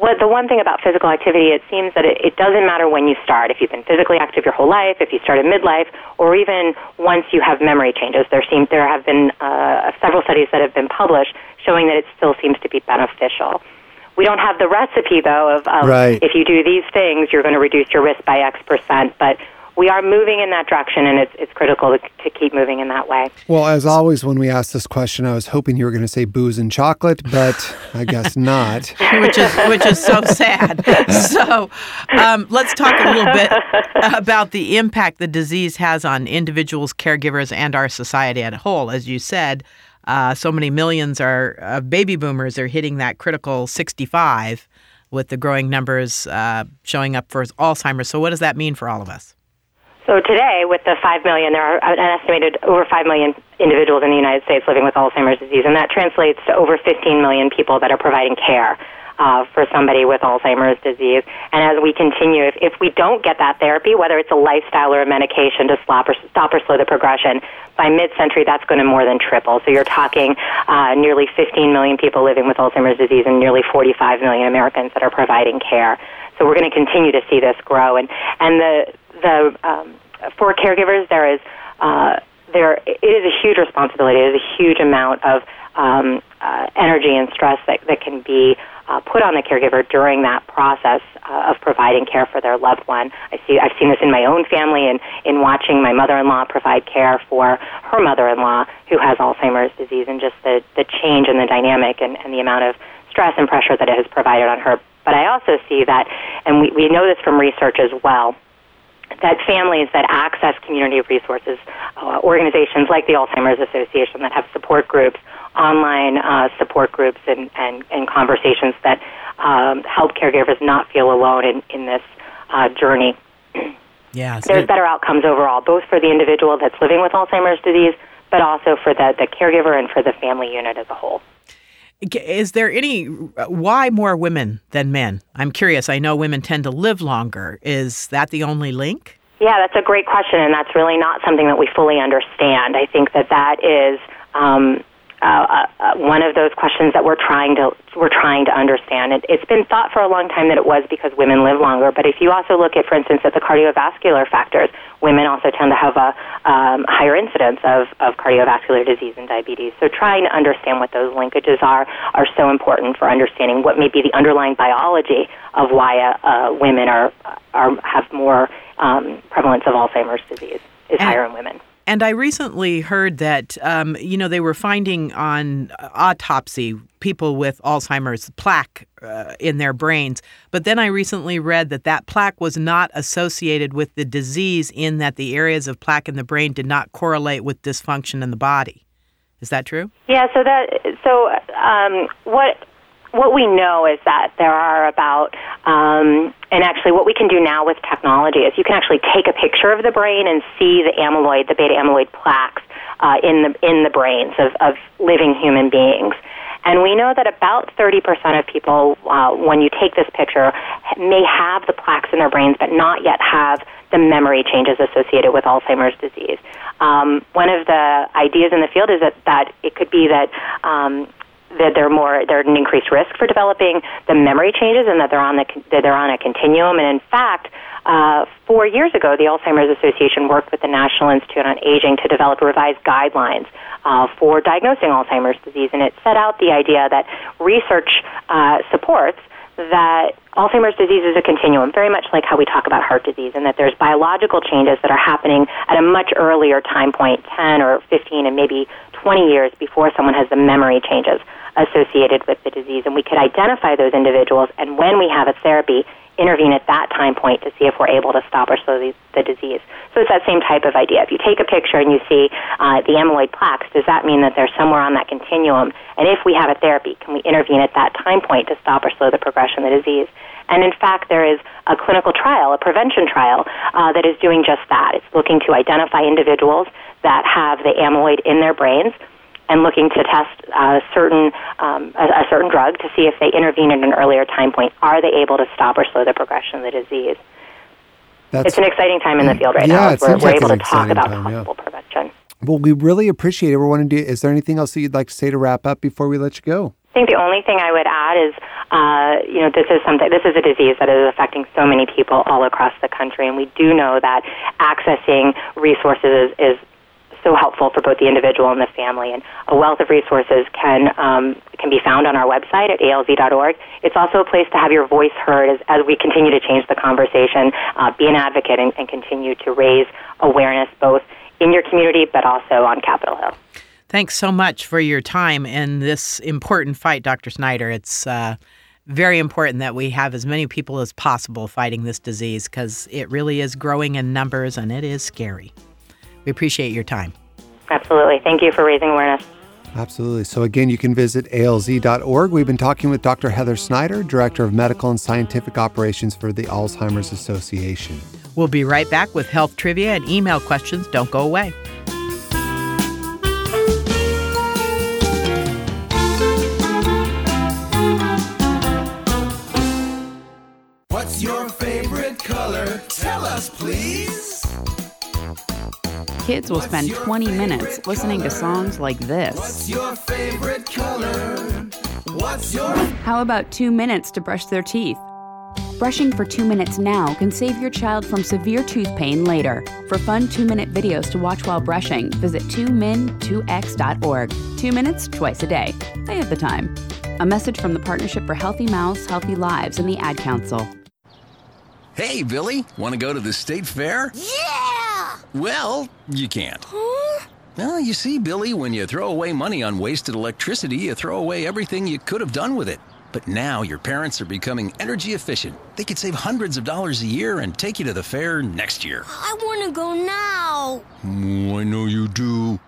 what the one thing about physical activity, it seems that it, it doesn't matter when you start. If you've been physically active your whole life, if you started midlife, or even once you have memory changes, there seem there have been uh, several studies that have been published showing that it still seems to be beneficial. We don't have the recipe though of, of Right. if you do these things, you're going to reduce your risk by X percent, but we are moving in that direction, and it's, it's critical to, to keep moving in that way. Well, as always, when we asked this question, I was hoping you were going to say booze and chocolate, but I guess not. *laughs* which is which is so sad. *laughs* So, um, let's talk a little bit about the impact the disease has on individuals, caregivers, and our society at whole. As you said, uh, so many millions are of baby boomers are hitting that critical 65, with the growing numbers uh, showing up for Alzheimer's. So, what does that mean for all of us? So today, with the 5 million, there are an estimated over 5 million individuals in the United States living with Alzheimer's disease, and that translates to over 15 million people that are providing care uh, for somebody with Alzheimer's disease. And as we continue, if, if we don't get that therapy, whether it's a lifestyle or a medication to stop or, stop or slow the progression, by mid-century, that's going to more than triple. So you're talking uh, nearly 15 million people living with Alzheimer's disease and nearly 45 million Americans that are providing care. So we're going to continue to see this grow, and and the the um, for caregivers there is uh, there it is a huge responsibility. It is a huge amount of um, uh, energy and stress that that can be uh, put on the caregiver during that process uh, of providing care for their loved one. I see I've seen this in my own family and in watching my mother-in-law provide care for her mother-in-law who has Alzheimer's disease, and just the the change in the dynamic and, and the amount of stress and pressure that it has provided on her. But I also see that, and we, we know this from research as well, that families that access community resources, uh, organizations like the Alzheimer's Association that have support groups, online uh, support groups, and, and, and conversations that um, help caregivers not feel alone in, in this uh, journey. *clears throat* Yes. There's better outcomes overall, both for the individual that's living with Alzheimer's disease, but also for the, the caregiver and for the family unit as a whole. Is there any why more women than men? I'm curious. I know women tend to live longer. Is that the only link? Yeah, that's a great question, and that's really not something that we fully understand. I think that that is um, uh, uh, one of those questions that we're trying to we're trying to understand. It, it's been thought for a long time that it was because women live longer, but if you also look at, for instance, at the cardiovascular factors, women also tend to have a um, higher incidence of, of cardiovascular disease and diabetes. So trying to understand what those linkages are are so important for understanding what may be the underlying biology of why uh, uh, women are are have more um, prevalence of Alzheimer's disease is And- higher in women. And I recently heard that, um, you know, they were finding on autopsy people with Alzheimer's plaque uh, in their brains. But then I recently read that that plaque was not associated with the disease, in that the areas of plaque in the brain did not correlate with dysfunction in the body. Is that true? Yeah, so that so um, what what we know is that there are about um, and actually what we can do now with technology is you can actually take a picture of the brain and see the amyloid, the beta amyloid plaques uh, in the in the brains of, of living human beings. And we know that about 30% of people, uh, when you take this picture, may have the plaques in their brains, but not yet have the memory changes associated with Alzheimer's disease. Um, one of the ideas in the field is that, that it could be that um, that they're more they're at an increased risk for developing the memory changes, and that they're on the that they're on a continuum. And in fact, uh, four years ago, the Alzheimer's Association worked with the National Institute on Aging to develop revised guidelines uh, for diagnosing Alzheimer's disease, and it set out the idea that research uh, supports that Alzheimer's disease is a continuum, very much like how we talk about heart disease, and that there's biological changes that are happening at a much earlier time point, 10 or 15 and maybe 20 years before someone has the memory changes associated with the disease. And we could identify those individuals, and when we have a therapy, intervene at that time point to see if we're able to stop or slow the, the disease. So it's that same type of idea. If you take a picture and you see uh, the amyloid plaques, does that mean that they're somewhere on that continuum? And if we have a therapy, can we intervene at that time point to stop or slow the progression of the disease? And in fact, there is a clinical trial, a prevention trial, uh, that is doing just that. It's looking to identify individuals that have the amyloid in their brains and looking to test uh, certain um, a, a certain drug to see if they intervene at an earlier time point. Are they able to stop or slow the progression of the disease? That's, it's an exciting time in the field right Yeah, now. it We're, we're like able an to talk about time, yeah. prevention. Well, we really appreciate it. We're to. Is there anything else that you'd like to say to wrap up before we let you go? I think the only thing I would add is uh, you know, this is something. This is a disease that is affecting so many people all across the country, and we do know that accessing resources is, is so helpful for both the individual and the family. And a wealth of resources can um, can be found on our website at alz.org. It's also a place to have your voice heard as, as we continue to change the conversation, uh, be an advocate, and, and continue to raise awareness both in your community but also on Capitol Hill. Thanks so much for your time in this important fight, Dr. Snyder. It's uh, very important that we have as many people as possible fighting this disease because it really is growing in numbers and it is scary. We appreciate your time. Absolutely. Thank you for raising awareness. Absolutely. So, again, you can visit alz.org. We've been talking with Dr. Heather Snyder, Director of Medical and Scientific Operations for the Alzheimer's Association. We'll be right back with health trivia and email questions. Don't go away. Kids will spend 20 minutes listening to songs like this. What's your favorite color? What's your How about two minutes to brush their teeth? Brushing for two minutes now can save your child from severe tooth pain later. For fun two minute videos to watch while brushing, visit 2min2x.org. Two minutes twice a day. They have the time. A message from the Partnership for Healthy Mouths, Healthy Lives, and the Ad Council. Hey, Billy, want to go to the state fair? Yeah! Well, you can't. Well, you see, Billy, when you throw away money on wasted electricity, you throw away everything you could have done with it. But now your parents are becoming energy efficient. They could save hundreds of dollars a year and take you to the fair next year. I want to go now. Oh, I know you do.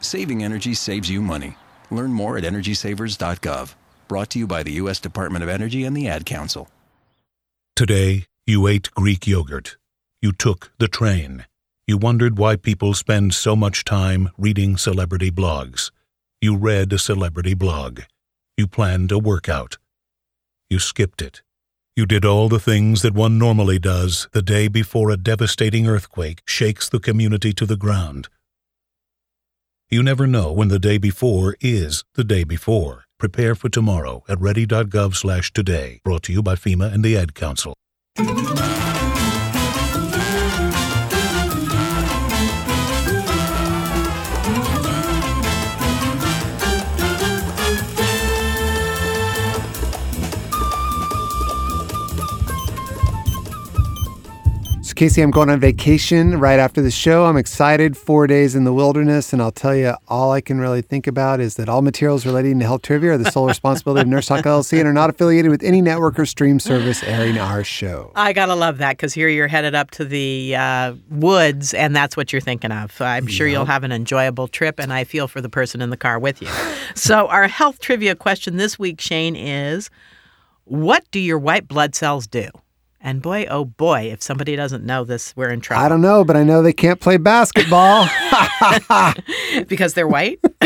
Saving energy saves you money. Learn more at EnergySavers.gov. Brought to you by the U.S. Department of Energy and the Ad Council. Today, you ate Greek yogurt. You took the train. You wondered why people spend so much time reading celebrity blogs. You read a celebrity blog. You planned a workout. You skipped it. You did all the things that one normally does the day before a devastating earthquake shakes the community to the ground. You never know when the day before is the day before. Prepare for tomorrow at ready.gov slash today. Brought to you by FEMA and the Ad Council. Casey, I'm going on vacation right after the show. I'm excited. Four days in the wilderness. And I'll tell you, all I can really think about is that all materials relating to health trivia are the sole *laughs* responsibility of Nurse Talk LLC and are not affiliated with any network or stream service airing our show. I gotta love that because here you're headed up to the uh, woods, and that's what you're thinking of. I'm sure Yep. you'll have an enjoyable trip, and I feel for the person in the car with you. *laughs* so, our health trivia question this week, Shane, is what do your white blood cells do? And boy, oh boy, if somebody doesn't know this, we're in trouble. I don't know, but I know they can't play basketball. *laughs* *laughs* because they're white? *laughs*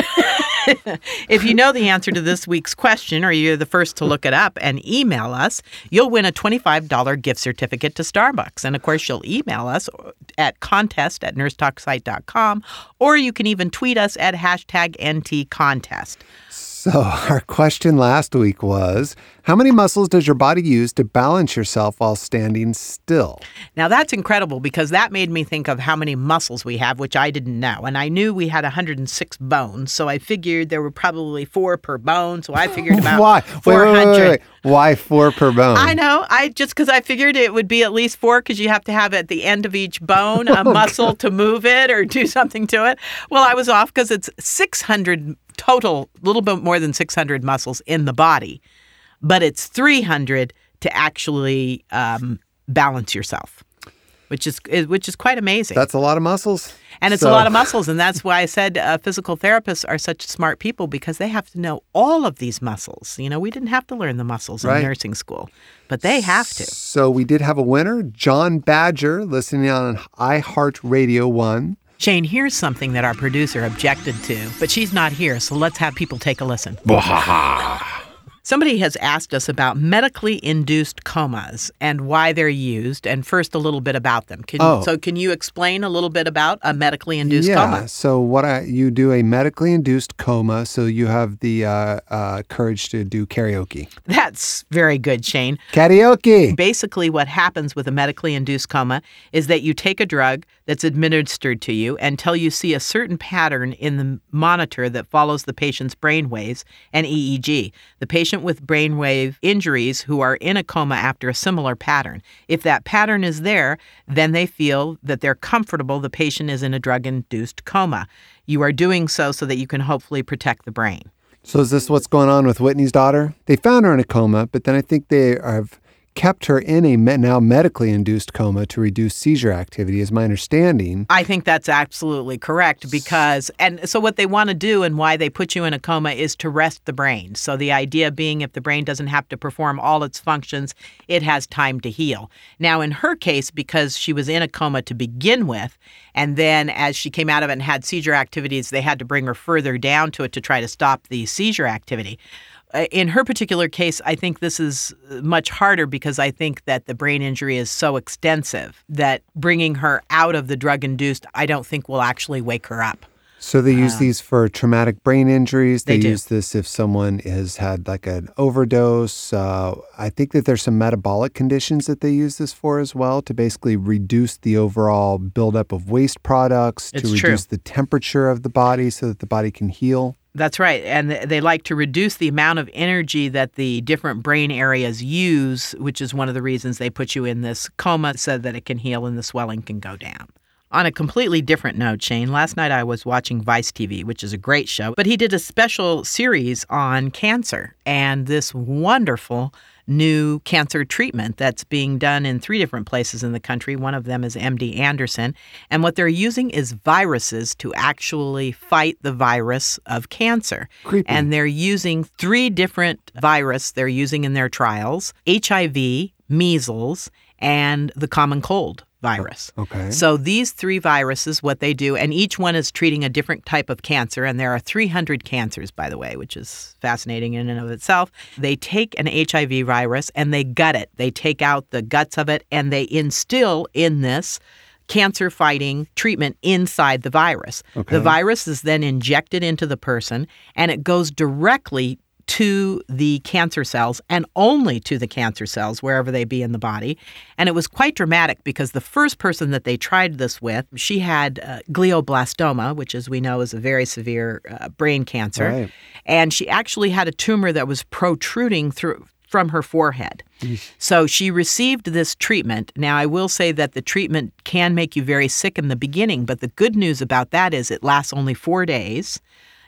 if you know the answer to this week's question or you're the first to look it up and email us, you'll win a $25 gift certificate to Starbucks. And of course, you'll email us at contest at nursetalksite.com or you can even tweet us at hashtag NTContest. So, *laughs* our question last week was How many muscles does your body use to balance yourself while standing still? Now, that's incredible because that made me think of how many muscles we have, which I didn't know. And I knew we had 106 bones, so I figured there were probably four per bone. So I figured *laughs* about Why? Wait, wait, 400. wait, wait, wait. Why four per bone? I know. I just because I figured it would be at least four because you have to have at the end of each bone a *laughs* oh, muscle to move it or do something to it. Well, I was off because it's 600 total, a little bit more than 600 muscles in the body, but it's 300 to actually um, balance yourself, which is which is quite amazing. That's a lot of muscles. And it's So- a lot of *laughs* muscles. And that's why I said uh, physical therapists are such smart people because they have to know all of these muscles. You know, we didn't have to learn the muscles Right. in nursing school, but they have to. So, we did have a winner, John Badger, listening on iHeartRadio 1. Shane, here's something that our producer objected to, but she's not here, so let's have people take a listen. Somebody has asked us about medically induced comas and why they're used, and first a little bit about them. Can, Oh. So, can you explain a little bit about a medically induced yeah. coma? So what I you do a medically induced coma, so you have the uh, uh, courage to do karaoke. That's very good, Shane. Karaoke. Basically, what happens with a medically induced coma is that you take a drug that's administered to you until you see a certain pattern in the monitor that follows the patient's brain waves and EEG. The patient with brainwave injuries who are in a coma after a similar pattern. If that pattern is there, then they feel that they're comfortable the patient is in a drug induced coma. You are doing so so that you can hopefully protect the brain. So is this what's going on with Whitney's daughter? They found her in a coma, but then I think they have kept her in a now medically induced coma to reduce seizure activity, is my understanding. I think that's absolutely correct because, and so what they want to do and why they put you in a coma is to rest the brain. So the idea being if the brain doesn't have to perform all its functions, it has time to heal. Now, in her case, because she was in a coma to begin with, and then as she came out of it and had seizure activities, they had to bring her further down to it to try to stop the seizure activity. Uh, In her particular case, I think this is uh, much harder because I think that the brain injury is so extensive that bringing her out of the drug induced, I don't think will actually wake her up. So they use these for traumatic brain injuries. They, They use this if someone has had like an overdose. Uh, I think that there's some metabolic conditions that they use this for as well to basically reduce the overall buildup of waste products, It's to true. reduce the temperature of the body so that the body can heal. That's right. And they like to reduce the amount of energy that the different brain areas use, which is one of the reasons they put you in this coma so that it can heal and the swelling can go down. On a completely different note, Shane, last night I was watching Vice TV, which is a great show, but he did a special series on cancer and this wonderful new cancer treatment that's being done in three different places in the country. One of them is MD Anderson. And what they're using is viruses to actually fight the virus of cancer. Creepy. And they're using three different viruses they're using in their trials HIV, measles, and the common cold virus. Okay. So these three viruses, what they do, and each one is treating a different type of cancer, and there are 300 cancers, by the way, which is fascinating in and of itself. They take an HIV virus and they gut it. They take out the guts of it and they instill in this cancer fighting treatment inside the virus. Okay. The virus is then injected into the person and it goes directly to the cancer cells and only to the cancer cells wherever they be in the body. And it was quite dramatic because the first person that they tried this with, she had uh, glioblastoma, which as we know is a very severe uh, brain cancer. Right. And she actually had a tumor that was protruding through from her forehead. So she received this treatment. Now, I will say that the treatment can make you very sick in the beginning, but the good news about that is it lasts only four days.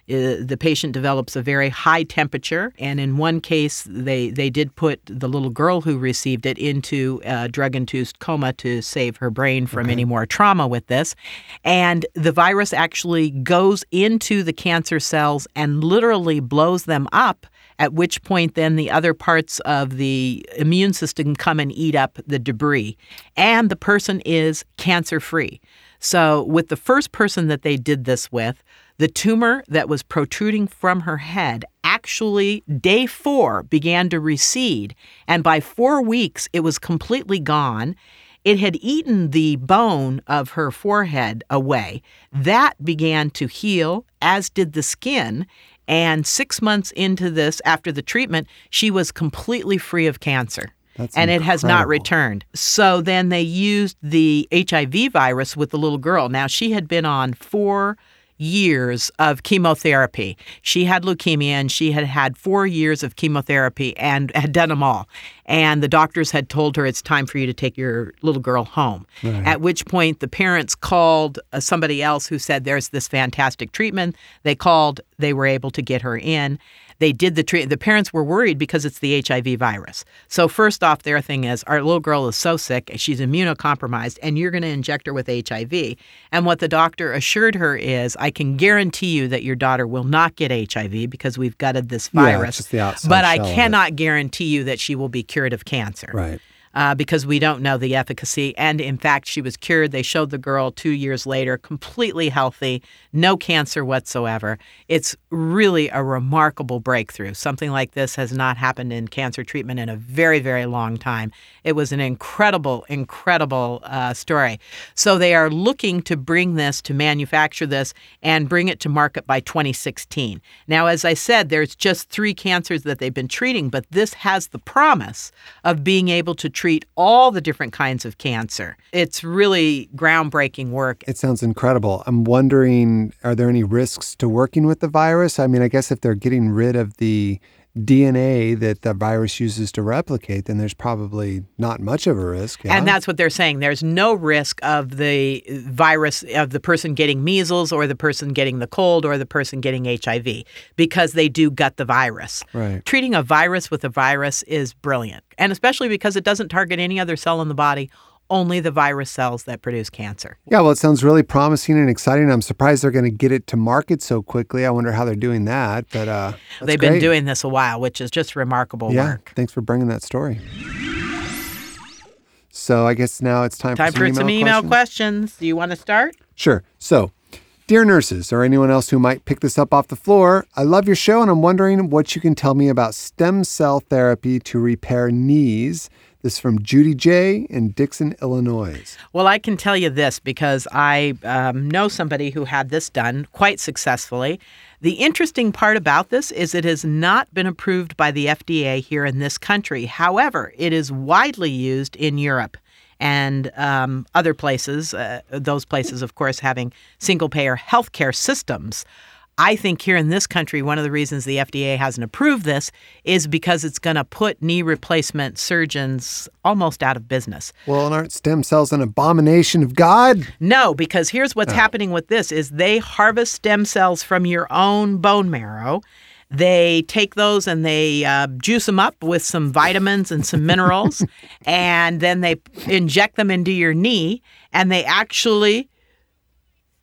Uh, the patient develops a very high temperature, and in one case, they, they did put the little girl who received it into a drug induced coma to save her brain from any more trauma with this. And the virus actually goes into the cancer cells and literally blows them up at which point then the other parts of the immune system come and eat up the debris. And the person is cancer free. So, with the first person that they did this with, the tumor that was protruding from her head actually, day four, began to recede. And by four weeks, it was completely gone. It had eaten the bone of her forehead away. That began to heal, as did the skin. And six months into this, after the treatment, she was completely free of cancer. That's and it has not returned. So then they used the HIV virus with the little girl. Now, she had been on four years of chemotherapy. She had leukemia and she had had four years of chemotherapy and had done them all. And the doctors had told her it's time for you to take your little girl home. Right. At which point the parents called uh, somebody else who said there's this fantastic treatment. They called, they were able to get her in. They did the treat. The parents were worried because it's the HIV virus. So first off, their thing is our little girl is so sick, she's immunocompromised, and you're going to inject her with HIV. And what the doctor assured her is, I can guarantee you that your daughter will not get HIV because we've gutted this Yeah, virus. outside but I shell of it. cannot guarantee you that she will be cured of cancer. Right. Uh, because we don't know the efficacy. And in fact, she was cured. They showed the girl two years later, completely healthy, no cancer whatsoever. It's really a remarkable breakthrough. Something like this has not happened in cancer treatment in a very, very long time. It was an incredible, incredible uh, story. So they are looking to bring this, to manufacture this, and bring it to market by 2016. Now, as I said, there's just three cancers that they've been treating, but this has the promise of being able to treat all the different kinds of cancer. It's really groundbreaking work. It sounds incredible. I'm wondering are there any risks to working with the virus? I mean, I guess if they're getting rid of the DNA that the virus uses to replicate, then there's probably not much of a risk. yeah? And that's what they're saying. There's no risk of the virus, of the person getting measles or the person getting the cold or the person getting HIV because they do gut the virus. Right. Treating a virus with a virus is brilliant, and especially because it doesn't target any other cell in the body, only the virus cells that produce cancer. Yeah, well, it sounds really promising and exciting. I'm surprised they're going to get it to market so quickly. I wonder how they're doing that. But uh, They've been great. doing this a while, which is just remarkable Yeah, work. thanks for bringing that story. So I guess now it's time, Time for for some some email email questions. questions. Do you want to start? Sure. So, dear nurses or anyone else who might pick this up off the floor, I love your show and I'm wondering what you can tell me about stem cell therapy to repair knees. This is from Judy J. in Dixon, Illinois. Well, I can tell you this because I um, know somebody who had this done quite successfully. The interesting part about this is it has not been approved by the FDA here in this country. However, it is widely used in Europe and um, other places, uh, those places, of course, having single payer healthcare systems. I think here in this country, one of the reasons the FDA hasn't approved this is because it's going to put knee replacement surgeons almost out of business. Well, and aren't stem cells an abomination of God? No, because here's what's Oh. happening with this is they harvest stem cells from your own bone marrow. They take those and they uh, juice them up with some vitamins and some minerals, *laughs* and then they inject them into your knee, and they actually,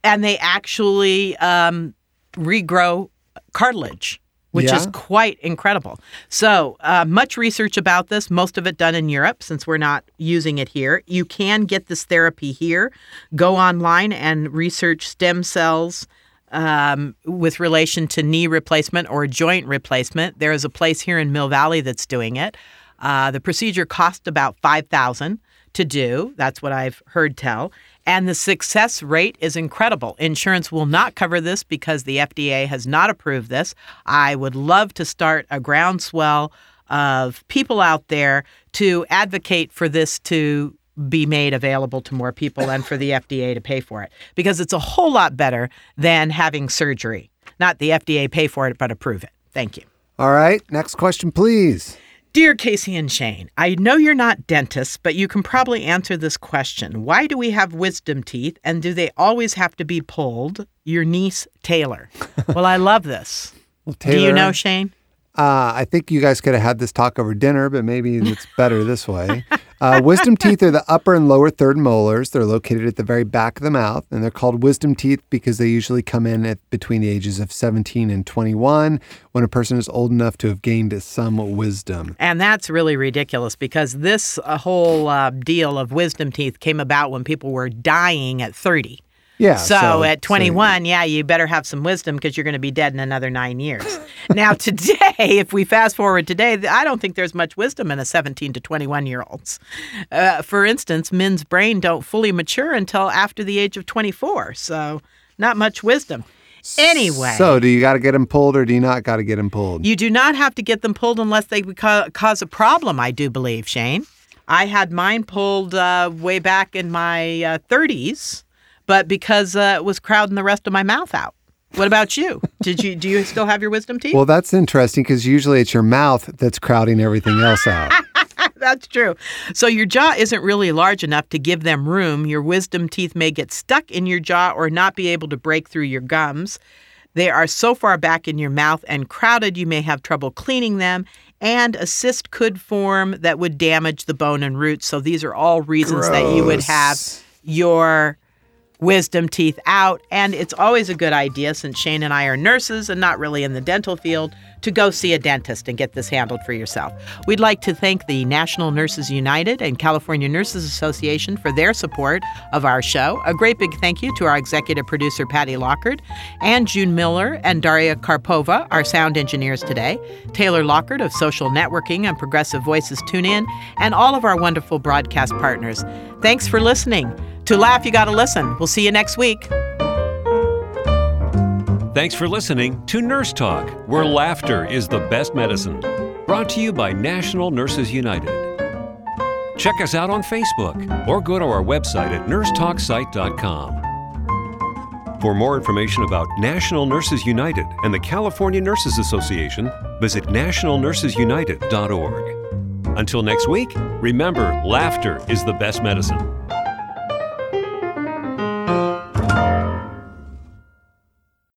and they actually um, regrow cartilage, which is quite incredible. So, uh, much research about this, most of it done in Europe since we're not using it here. You can get this therapy here. Go online and research stem cells. Um, with relation to knee replacement or joint replacement, there is a place here in Mill Valley that's doing it. Uh, the procedure cost about five thousand to do. That's what I've heard tell. And the success rate is incredible. Insurance will not cover this because the FDA has not approved this. I would love to start a groundswell of people out there to advocate for this to be made available to more people and for the *laughs* FDA to pay for it because it's a whole lot better than having surgery. Not the FDA pay for it, but approve it. Thank you. All right, next question, please. Dear Casey and Shane, I know you're not dentists, but you can probably answer this question. Why do we have wisdom teeth and do they always have to be pulled? Your niece, Taylor. *laughs* well, I love this. Well, do you know, Shane? Uh, I think you guys could have had this talk over dinner, but maybe it's better this way. *laughs* Uh, wisdom teeth are the upper and lower third molars. They're located at the very back of the mouth, and they're called wisdom teeth because they usually come in at between the ages of 17 and 21 when a person is old enough to have gained some wisdom. And that's really ridiculous because this uh, whole uh, deal of wisdom teeth came about when people were dying at 30. Yeah. So, at 21, yeah, you better have some wisdom because you're going to be dead in another nine years. *laughs* now, today, if we fast forward today, I don't think there's much wisdom in a 17 to 21 year olds. Uh, for instance, men's brain don't fully mature until after the age of 24. So, not much wisdom. Anyway. So, do you got to get them pulled or do you not got to get them pulled? You do not have to get them pulled unless they ca- cause a problem, I do believe, Shane. I had mine pulled uh, way back in my uh, 30s, but because uh, it was crowding the rest of my mouth out. What about you? Did you do you still have your wisdom teeth? Well, that's interesting because usually it's your mouth that's crowding everything else out. *laughs* That's true. So your jaw isn't really large enough to give them room. Your wisdom teeth may get stuck in your jaw or not be able to break through your gums. They are so far back in your mouth and crowded you may have trouble cleaning them. And a cyst could form that would damage the bone and roots. So these are all reasons that you would have your wisdom teeth out. And it's always a good idea, since Shane and I are nurses and not really in the dental field, to go see a dentist and get this handled for yourself. We'd like to thank the National Nurses United and California Nurses Association for their support of our show. A great big thank you to our executive producer, Patty Lockard, and June Miller and Daria Karpova, our sound engineers today, Taylor Lockard of Social Networking and Progressive Voices Tune In, and all of our wonderful broadcast partners. Thanks for listening. To laugh, you got to listen. We'll see you next week. Thanks for listening to Nurse Talk, where laughter is the best medicine. Brought to you by National Nurses United. Check us out on Facebook or go to our website at nursetalksite.com. For more information about National Nurses United and the California Nurses Association, visit nationalnursesunited.org. Until next week, remember laughter is the best medicine.